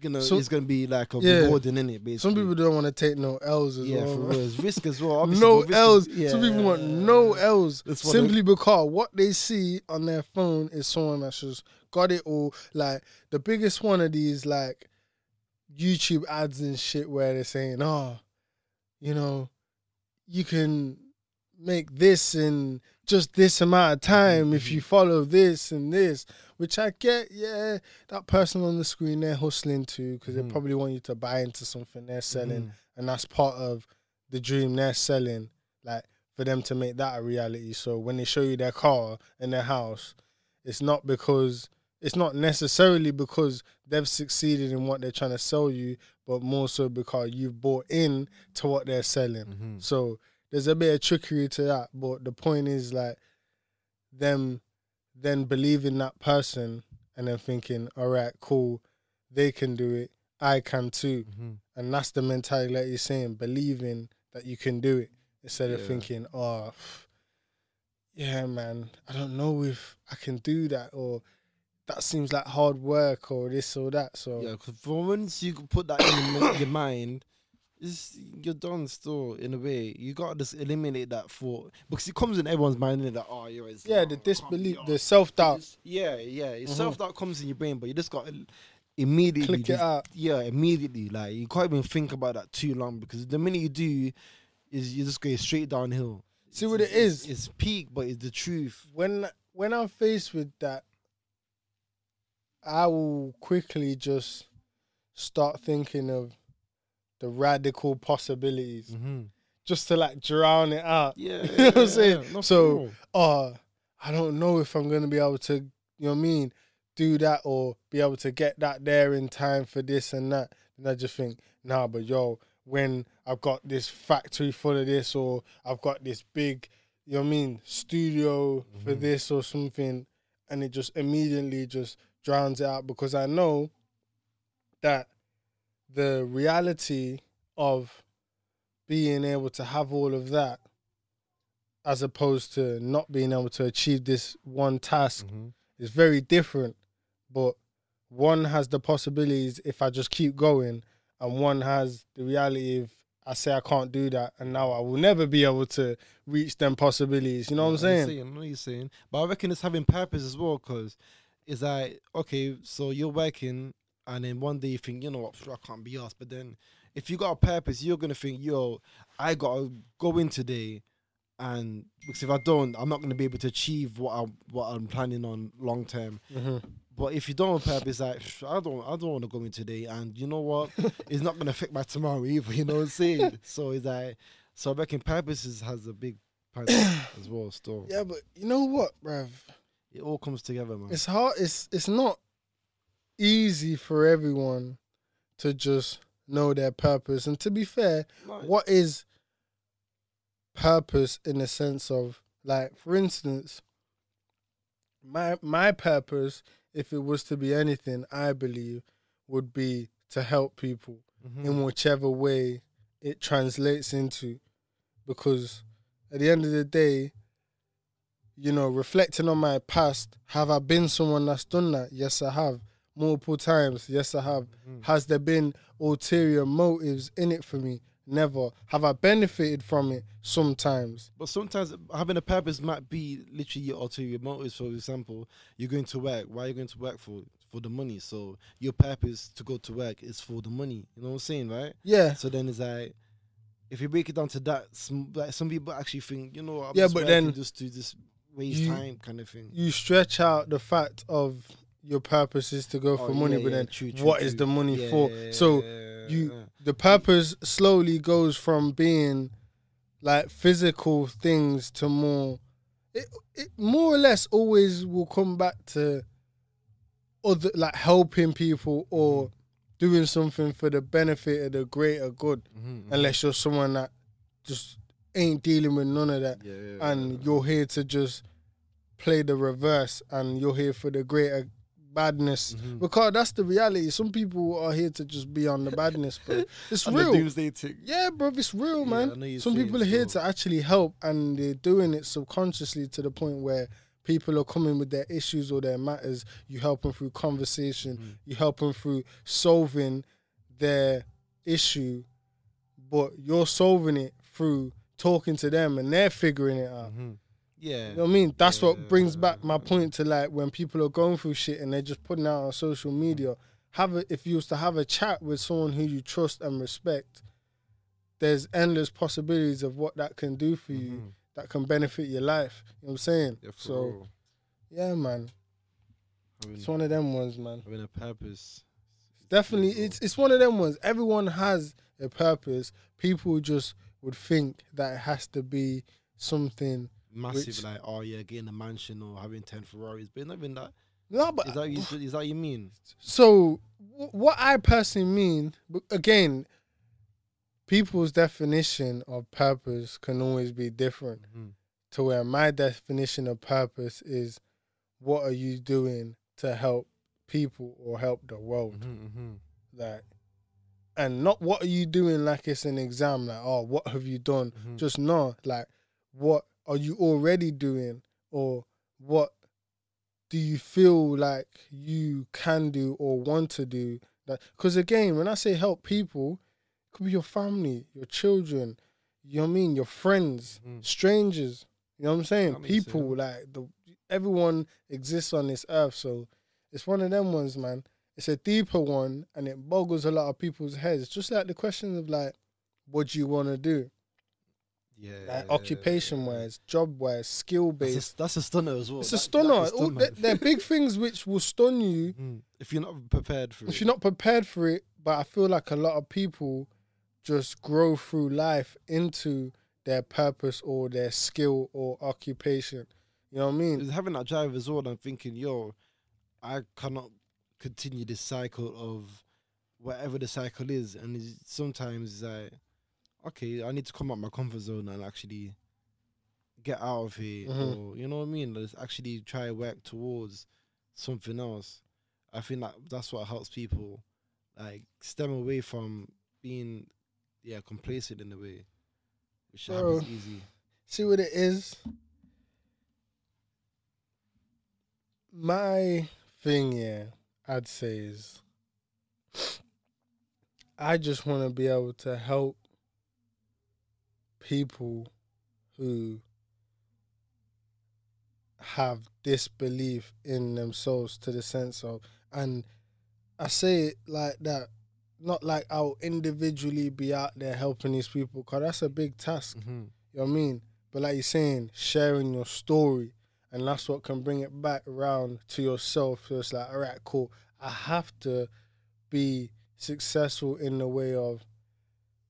gonna, So- it's gonna be like a Yeah. rewarding in it. Basically, Some people don't want to take no L's as yeah, well. real, risk as well. obviously, no L's. is- Some people want no L's simply because what they see on their phone is someone that's just got it all. Like the biggest one of these, like YouTube ads and shit, where they're saying, "Oh, you know, you can make this in just this amount of time if you follow this and this." Which I get, yeah, that person on the screen they're hustling to because they Mhm. probably want you to buy into something they're selling Mhm. and that's part of the dream they're selling like for them to make that a reality so when they show you their car and their house it's not because it's not necessarily because they've succeeded in what they're trying to sell you, but more so because you've bought in to what they're selling. Mm-hmm. So there's a bit of trickery to that. But the point is like them then believing that person and then thinking, all right, cool, they can do it, I can too. Mm-hmm. And that's the mentality that you're saying, believing that you can do it instead of thinking, oh, yeah, man, I don't know if I can do that or that seems like hard work or this or that. So Yeah, because once you put that in your mind, it's, you're done still in a way. You got to just eliminate that thought because it comes in everyone's mind that oh you're it's, yeah, the disbelief, the self doubt. yeah yeah mm-hmm. self doubt comes in your brain, but you just got immediately Click it out. Yeah, immediately. Like you can't even think about that too long because the minute you do, is you just go straight downhill. See what it It's- is? It's peak, but it's the truth. when when I'm faced with that, I will quickly just start thinking of the radical possibilities, Mm-hmm. just to like drown it out. Yeah, you know what I'm saying? yeah. So, oh, I don't know if I'm gonna be able to, you know what I mean, do that or be able to get that there in time for this and that. And I just think, nah, but yo, when I've got this factory full of this, or I've got this big, you know what I mean, studio for Mm-hmm. this or something, and it just immediately just drowns it out because I know that the reality of being able to have all of that as opposed to not being able to achieve this one task Mhm. is very different. But one has the possibilities if I just keep going, and one has the reality of I say I can't do that, and now I will never be able to reach them possibilities. You know what I'm saying? I know what you're saying. But I reckon it's having purpose as well, because it's like, okay, so you're working, and then one day you think, you know what, I can't be asked. But then if you got a purpose, you're going to think, yo, I got to go in today. And because if I don't, I'm not going to be able to achieve what I what I'm planning on long term. Mhm. But if you don't have purpose, like I don't, I don't want to go in today, and you know what, it's not going to affect my tomorrow either. You know what I'm saying? so it's like, so I reckon purpose is, has a big part as well. Still, Yeah, but you know what, bruv? it all comes together, man. It's hard. It's it's not easy for everyone to just know their purpose. And to be fair, what is purpose in the sense of like, for instance, my my purpose, if it was to be anything, I believe, would be to help people Mhm. in whichever way it translates into. Because at the end of the day, you know, reflecting on my past, have I been someone that's done that? Yes, I have. Multiple times. Yes, I have. Mm-hmm. Has there been ulterior motives in it for me? Never. Have I benefited from it? Sometimes. But sometimes having a purpose might be literally your ulterior motives. For example, you're going to work. Why are you going to work for? For the money. So your purpose to go to work is for the money. You know what I'm saying, right? Yeah. So then it's like, if you break it down to that, some like some people actually think, you know, I'm Yeah, just but then just to just waste you- time, kind of thing. You stretch out the fact of your purpose is to go for Oh, money, yeah, but yeah, then true, true, what is true. the money Yeah, for? so you the purpose slowly goes from being like physical things to more it, it more or less always will come back to other like helping people or Mm-hmm. doing something for the benefit of the greater good Mhm, unless you're someone that just ain't dealing with none of that and you're here to just play the reverse and you're here for the greater badness. Mm-hmm. because that's the reality. Some people are here to just be on the badness bro. It's real. doomsday yeah bro it's real Yeah, man. Some people are here to actually help and they're doing it subconsciously to the point where people are coming with their issues or their matters. You help them through conversation. Mm-hmm. you help them through solving their issue but you're solving it through talking to them and they're figuring it out Yeah. you know what I mean? That's Yeah, what brings back my point to like when people are going through shit and they're just putting out on social media. Have a, if you was to have a chat with someone who you trust and respect, there's endless possibilities of what that can do for you that can benefit your life. You know what I'm saying? Mm-hmm. Yeah, so real. yeah, man. Having, It's one of them ones, man. having a purpose. Definitely it's it's one of them ones. Everyone has a purpose. People just would think that it has to be something massive Which- like oh yeah getting a mansion or having 10 ferraris but not even that No, but Is that you, is that what you mean? so wh- what I personally mean, again, people's definition of purpose can always be different. Mhm. To where my definition of purpose is, what are you doing to help people or help the world? Mhm, mhm. Like, and not what are you doing like it's an exam. Like, oh, what have you done? Mhm. Just no, like, what are you already doing, or what do you feel like you can do or want to do? That because again, when I say help people, it could be your family, your children, you know what I mean, your friends, Mhm. strangers. You know what I'm saying? People like the everyone exists on this earth, so it's one of them ones, man. It's a deeper one, and it boggles a lot of people's heads. Just like the question of like, what do you want to do? Yeah. Like occupation wise, job wise, skill That's based. a, that's a stunner as well. It's a That- stunner. that is stunner. they're, they're big things which will stun you Mhm. If you're not prepared for if it. If you're not prepared for it. But I feel like a lot of people just grow through life into their purpose or their skill or occupation. You know what I mean? It's having that drive as well. I'm thinking, yo, I cannot continue this cycle of whatever the cycle is, and it's, sometimes it's like, okay, I need to come out my comfort zone and actually get out of here, Mhm. or you know what I mean. Let's actually try to work towards something else. I think that that's what helps people, like stem away from being, yeah, complacent in a way, which Bro. happens easy. See what it is? My thing, yeah, I'd say is I just want to be able to help people who have disbelief in themselves to the sense of, and I say it like that, not like I'll individually be out there helping these people, because that's a big task. hmm You know what I mean? But like you're saying, sharing your story, and that's what can bring it back around to yourself. So it's like, all right, cool. I have to be successful in the way of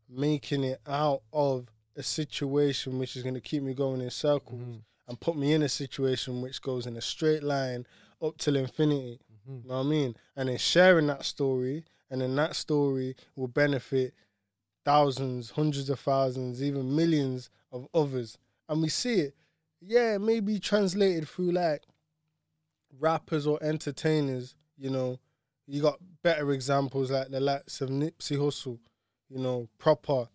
making it out of a situation which is going to keep me going in circles Mhm. and put me in a situation which goes in a straight line up till infinity. Mhm. You know what I mean? And then sharing that story, and then that story will benefit thousands, hundreds of thousands, even millions of others. And we see it. Yeah, it may be translated through like rappers or entertainers, you know. You got better examples like the likes of Nipsey Hussle, you know, proper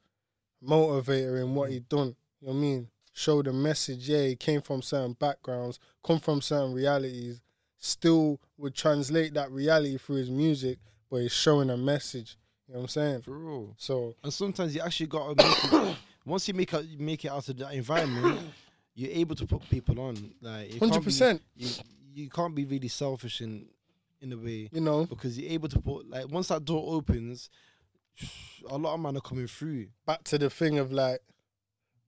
motivator in what he mm. done. You know what I mean? Show the message, yeah, he came from certain backgrounds, come from certain realities, still would translate that reality through his music, but he's showing a message. You know what I'm saying? For real. So And sometimes you actually got to make once you make it, make it out of that environment, you're able to put people on. Like it can't be- hundred percent, you you can't be really selfish in in a way you know, because you're able to put like once that door opens, a lot of men are coming through. back to the thing of like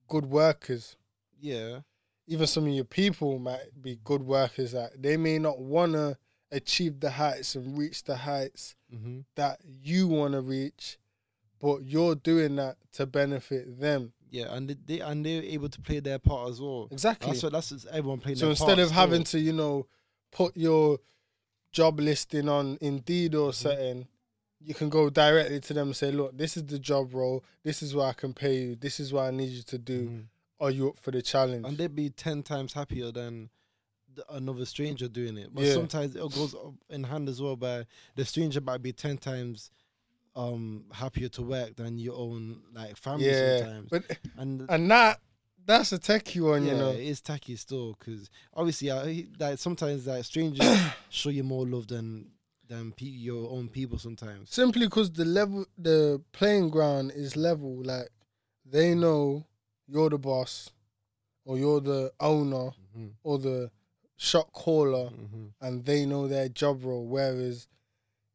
good workers. Yeah, Even some of your people might be good workers. Like they may not wanna achieve the heights and reach the heights hmm that you wanna reach, but you're doing that to benefit them. yeah, and they, and they're able to play their part as well. Exactly. That's what that's everyone playing. So instead of having still. to, you know, put your job listing on Indeed or something, you can go directly to them and say, "Look, this is the job role. This is what I can pay you. This is what I need you to do. Mhm. Are you up for the challenge?" and they'd be ten times happier than the, another stranger doing it. But Yeah. sometimes it goes in hand as well. By the stranger might be ten times um happier to work than your own like family yeah, sometimes. but and and that that's a techie one, yeah, you know. it is tacky still because obviously, uh, he- like sometimes like strangers show you more love than than pe- your own people. Sometimes. Simply because the level, the playing ground is level. Like they know you're the boss, or you're the owner, hmm or the shot caller. hmm and they know their job role. Whereas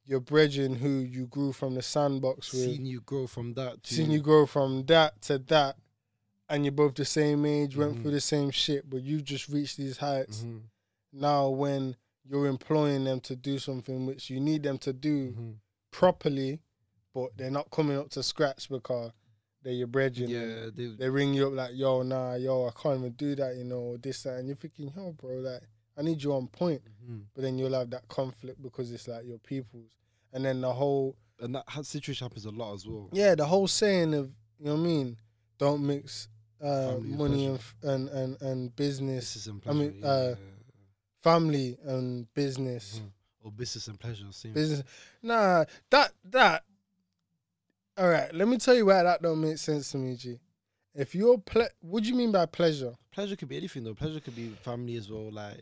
your brethren who you grew from the sandbox with, Seeing you grow from that to seeing you grow from that to that, and you're both the same age, went Mhm. through the same shit, but you just reached these heights. Mhm, Now, when you're employing them to do something which you need them to do mhm. properly, but they're not coming up to scratch because they're your brethren. Yeah, they, They ring you up like, yo, nah, yo, I can't even do that, you know, or this, that, and you're thinking, yo, bro, like, I need you on point. Mhm. But then you'll have that conflict because it's like your people's, and then the whole And that situation happens a lot as well. yeah, the whole saying of you know what I mean. Don't mix uh, money and, f- and and and business, I mean, uh, yeah. Family and business. Mhm. Or business and pleasure. Same. business. Nah, that that. All right, let me tell you why that don't make sense to me, G. If you're ple, what do you mean by pleasure? Pleasure could be anything though. Pleasure could be family as well. Like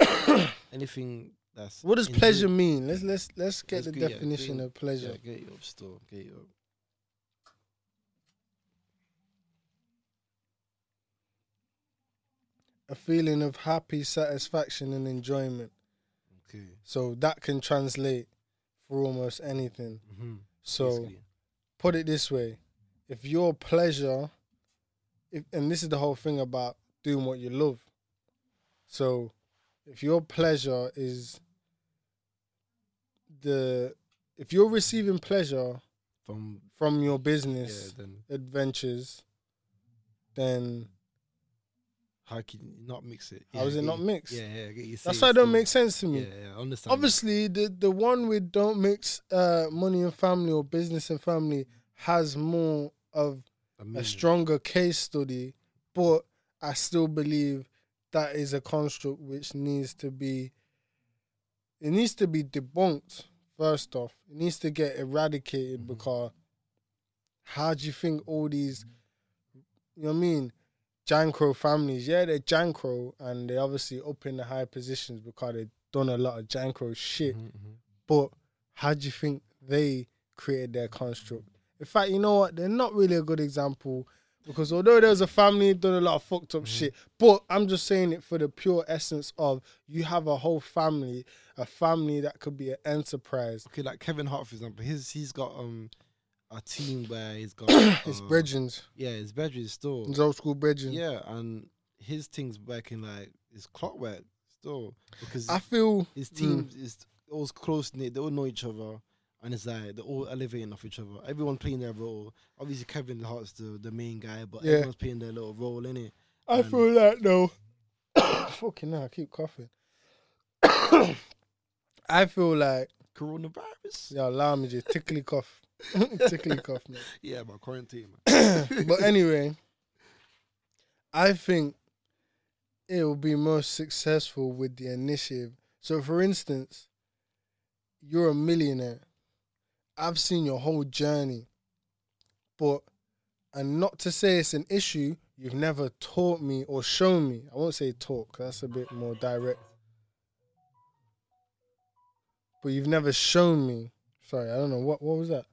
anything that's. What does enjoy- pleasure mean? Let's let's let's get Let's the yeah, definition get- of pleasure. Yeah, get you up still. Get you up. A feeling of happy satisfaction and enjoyment. Okay. So that can translate for almost anything. Mm-hmm. So put it this way: if your pleasure, if and this is the whole thing about doing what you love. So, if your pleasure is the, if you're receiving pleasure from from your yeah, business then adventures, then how can you not mix it? How is it not mixed? Yeah, yeah. I get you that's why it don't make sense to me. Yeah, yeah, I understand. Obviously, the the one with don't mix uh, money and family or business and family has more of I a stronger case study, but I still believe that is a construct which needs to be it needs to be debunked first off. It needs to get eradicated Mhm. because how do you think all these you know what I mean? Jankro families, yeah, they're Jankro and they're obviously up in the high positions because they've done a lot of Jankro shit. mhm, mhm. But how do you think they created their construct? In fact, you know what? They're not really a good example because although there's a family done a lot of fucked up shit, but I'm just saying it for the pure essence of you have a whole family, a family that could be an enterprise. Okay, like Kevin Hart, for example, his he's got um a team where he's got His uh, Yeah, his bedroom still. his old school brethren. Yeah, and his thing's working like his clockwork still because I feel his mm, team is all close knit. They all know each other, and it's like they're all elevating off each other. Everyone playing their role. Obviously, Kevin Hart's the, the main guy, but Yeah. everyone's playing their little role in it. I And- feel like though. fucking hell, I keep coughing. I feel like Coronavirus. yeah, allow me just tickly cough, tickly cough, man. Yeah, my quarantine. Man. but anyway, I think it will be most successful with the initiative. So, for instance, you're a millionaire. I've seen your whole journey, but and not to say it's an issue, you've never taught me or shown me. I won't say talk. That's a bit more direct. But you've never shown me. Sorry, I don't know what. What was that?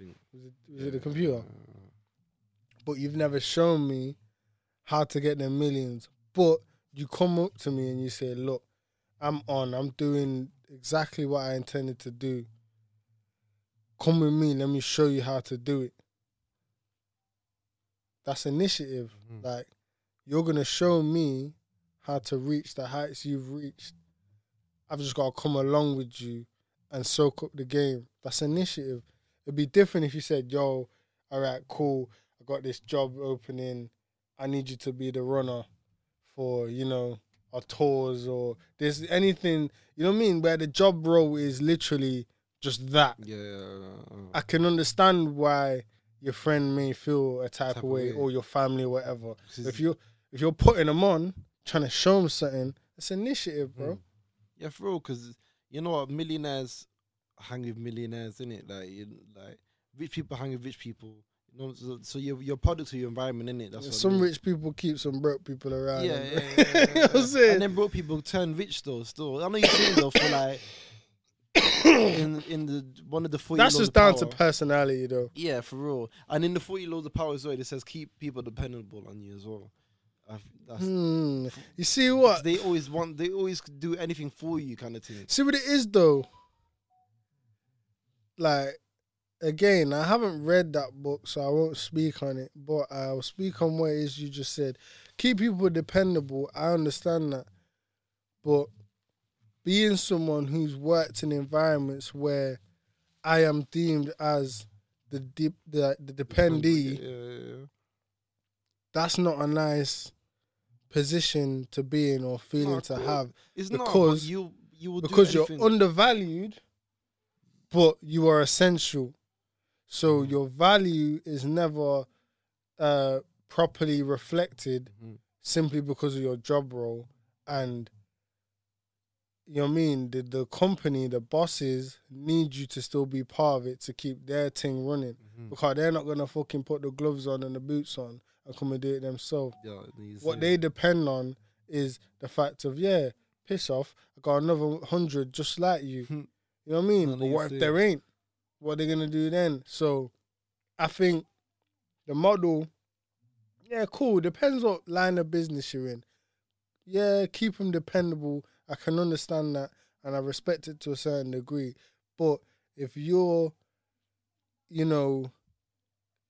Think. Was it, was it the computer? Uh, but you've never shown me how to get them millions. But you come up to me and you say, Look, I'm on, I'm doing exactly what I intended to do. Come with me, let me show you how to do it. That's initiative. Mhm. Like, you're gonna show me how to reach the heights you've reached. I've just gotta come along with you and soak up the game. That's initiative. It'd be different if you said, Yo, all right, cool. I got this job opening. I need you to be the runner for, you know, our tours or there's anything, you know what I mean? Where the job role is literally just that. yeah. uh, I can understand why your friend may feel a type, Type of of way way. or your family or whatever. If you if you're putting them on, trying to show them something, it's initiative, bro. Mm. Yeah, for real, because you know what, millionaires hang with millionaires, innit? Like, you, like rich people hang with rich people. You know, so, so you're you're product of your environment, innit? That's what I some mean. rich people keep some broke people around. Yeah, them. yeah, yeah, you know what I'm saying? And then broke people turn rich though. Still, I know you're saying though for like in in the one of the forty. That's just down to personality, though. Yeah, for real. And in the forty laws of power as well, it says keep people dependable on you as well. That's, Hmm. You see what? They always want. They always do anything for you, kind of thing. See what it is though. Like, again, I haven't read that book, so I won't speak on it. But I'll speak on what it is you just said. Keep people dependable. I understand that, but being someone who's worked in environments where I am deemed as the dip, the the dependee, Yeah, yeah, yeah. that's not a nice position to be in or feeling to have It's because you you because you're undervalued, but you are essential. So Mm. your value is never uh, properly reflected Mhm. simply because of your job role and you know what I mean the the company the bosses need you to still be part of it to keep their thing running Mhm. because they're not gonna fucking put the gloves on and the boots on and come and do it themselves Yeah, what they depend on is the fact of yeah, piss off. I got another hundred just like you. You know what I mean? But what if there ain't? What are they gonna do then? So, I think the model, yeah, cool. Depends what line of business you're in. Yeah, keep them dependable. I can understand that, and I respect it to a certain degree. But if you're, you know,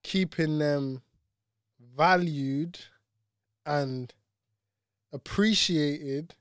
keeping them valued and appreciated,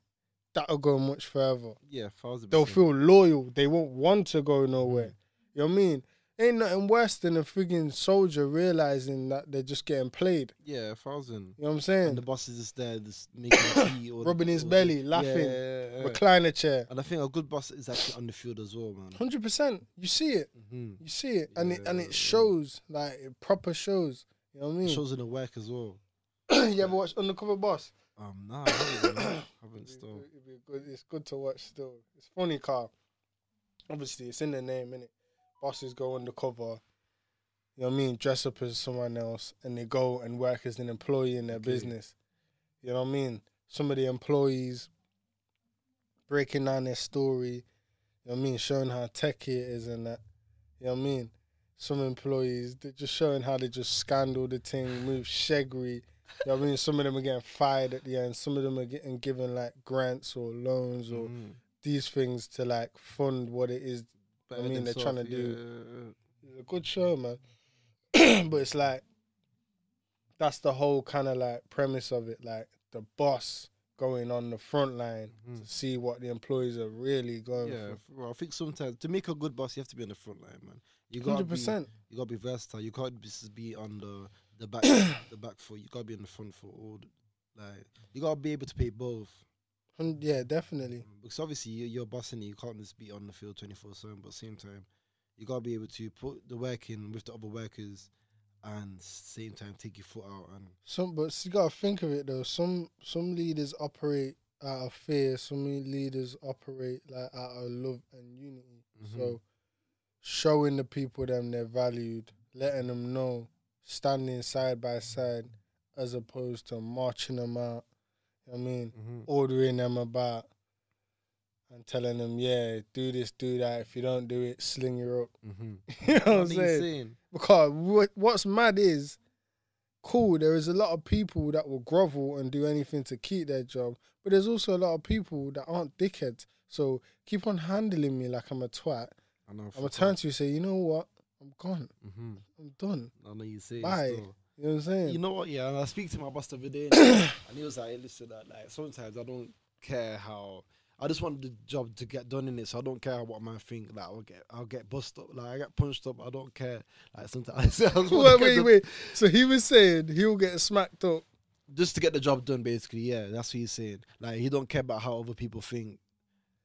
that'll go much further. yeah, thousand They'll feel loyal. They won't want to go nowhere. Mm. You know what I mean? Ain't nothing worse than a frigging soldier realizing that they're just getting played. yeah, a thousand. You know what I'm And saying? the boss is just there, just making tea or Rubbing his or belly, just- laughing, Yeah, yeah, yeah. Recliner chair. And I think a good boss is actually on the field as well, man. Hundred percent. You see it. hmm You see it, and it and it shows like it proper shows. You know what I mean? Shows in the work as well. you ever watch Undercover Boss? Um, nah, I haven't, man. haven't It'd still. it'd be good. It's good to watch still. It's funny, car. Obviously, it's in the name, innit? Bosses go undercover. You know what I mean? Dress up as someone else, and they go and work as an employee in their Okay. business. You know what I mean? Some of the employees breaking down their story. You know what I mean? Showing how techy it is and that. You know what I mean? Some employees they're just showing how they just scandal the thing, move shaggery. You know I mean? Some of them are getting fired at the end. Some of them are getting given like grants or loans or Mhm. these things to like fund what it is. Better mean, they're trying to do- It's a good show, man. but it's like that's the whole kind of like premise of it. Like the boss going on the front line Mhm. to see what the employees are really going Yeah, well, I think sometimes to make a good boss, you have to be on the front line, man. You gotta Hundred be, you gotta be versatile. You can't just be on the the back, the back foot. You gotta be on the front foot. All the, like you gotta be able to play both. Yeah, definitely. Because obviously you, you're bossing it. You can't just be on the field twenty four seven. But at the same time, you gotta be able to put the work in with the other workers, and same time take your foot out. And Some, but you gotta think of it though. Some some leaders operate out of fear. Some leaders operate like out of love and unity. Mhm. So showing the people them they're valued, letting them know, standing side by side, as opposed to marching them out. You know what I mean, ordering them about and telling them, yeah, do this, do that. If you don't do it, sling your up. Mm-hmm. you know what I'm are you saying? saying? Because what, what's mad is, cool, there is a lot of people that will grovel and do anything to keep their job, but there's also a lot of people that aren't dickheads. So keep on handling me like I'm a twat. I know. I'm gonna turn to you and say, you know what? I'm gone. Mm-hmm. I'm done. I know you say. Bye. Still. You know what I'm saying? You know what? Yeah, and I speak to my boss the other day, and he was like, "Listen, that like sometimes I don't care how." I just want the job to get done in it, so I don't care what man think. Like I'll get, I'll get bust up. Like I get punched up. I don't care. Like sometimes, wait, wait, wait. So he was saying he'll get smacked up. just to get the job done. Basically, yeah, that's what he's saying. Like he don't care about how other people think.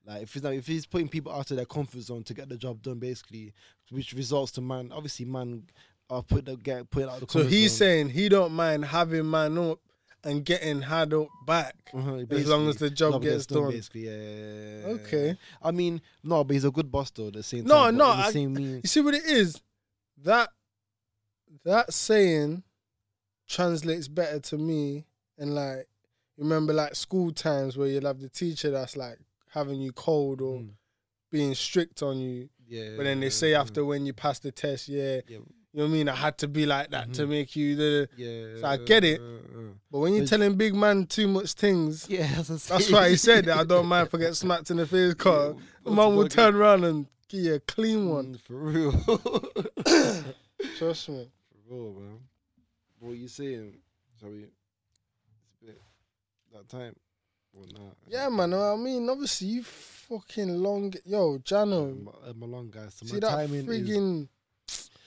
Like if he's if he's putting people out of their comfort zone to get the job done, basically, which results to man. Obviously, man are put the get put out of the So he's zone. saying he don't mind having man up and getting had up back Uh-huh, as long as the job, gets, done. Basically, yeah, yeah, yeah, Okay. I mean, no, but he's a good boss though. The same No, time, no, but I- mean, You see what it is? That that saying translates better to me and like you remember like school times where you'll have the teacher that's like having you cold or Mm. being strict on you. yeah. But then they say after when you pass the test, yeah, yeah, you know what I mean? I had to be like that to Mhm. make you the yeah, So I get it. uh, uh. but when you're But- telling big man too much things, Yeah, that's, that's why he said that I don't mind if I get smacked in the face car. Yeah, man will turn around and give you a clean one. Mm, for real. Trust me. For real, man. What you saying? We? It's a bit that time. Yeah, man. I mean, obviously, you fucking long. Yo, Jano. My, uh, my long guys. So See my that timing is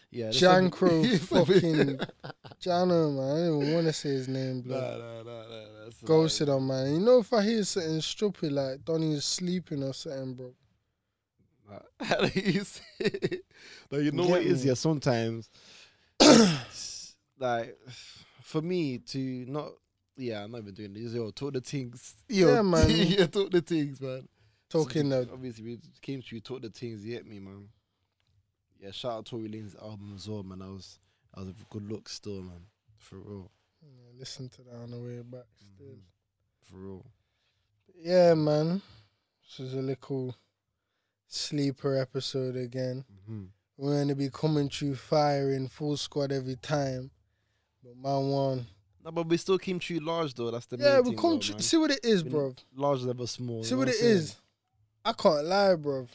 yeah. Jankro fucking Jano, man. I don't even want to say his name, blood. Nah, nah, nah, nah. Ghosted on, man. You know, if I hear something stupid like Donnie's sleeping or something, bro. How do you say it? No, you know Get what it is, yeah. Sometimes, like, for me to not, yeah, I'm not even doing this. Yo, talk the things. Yo, Yeah, man. yeah, talk the things, man. Talking So, obviously, we came to you, talk the things. You get me, man. Yeah, shout out to Tory Lanez album as well, man. That was that was a good look, still, man. For real, Yeah, listen to that on the way back. Still. for real. Yeah, man. This is a little sleeper episode again. hmm We're gonna be coming through firing full squad every time. But man one. No, but we still came true large though. That's the Yeah, main we thing, come though. See what it is, bro. Large never small. See what I'm it saying? is. I can't lie, bro.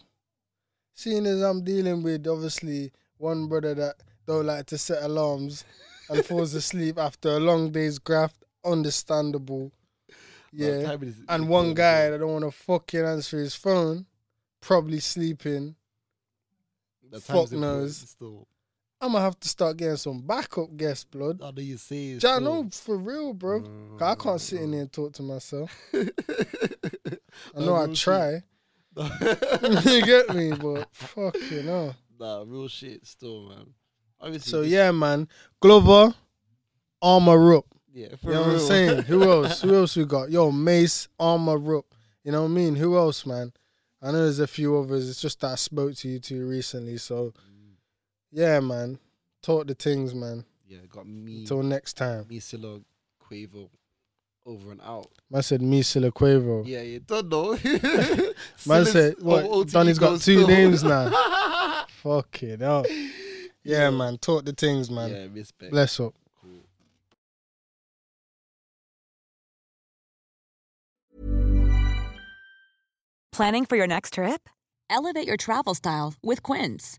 Seeing as I'm dealing with obviously one brother that don't like to set alarms and falls asleep after a long day's graft, understandable. Yeah. is And one guy that don't want to fucking answer his phone, probably sleeping. The fuck knows. Still, I'm gonna have to start getting some backup guest blood. how do you Ja, still? no, for real, bro. Mm, 'Cause I can't sit in here and talk to myself. I know I try. you get me, but fucking hell. Nah, real shit. Still, man. Obviously. So yeah, man. Glover, armor up. yeah. You know what I'm saying? Who else? Who else we got? Yo, Mace, armor up. You know what I mean? Who else, man? I know there's a few others. It's just that I spoke to you two recently. So yeah, man. Talk the things, man. yeah, got me. Until next time. me, Silla, Quavo, over and out. Man said me Silla Quavo. Yeah, you don't know. Man Silla's said, what? OOT Donnie's got two still. names now. Fuck it hell. Yeah, man. Talk the things, man. Yeah, respect. Bless up. Planning for your next trip? Elevate your travel style with Quince.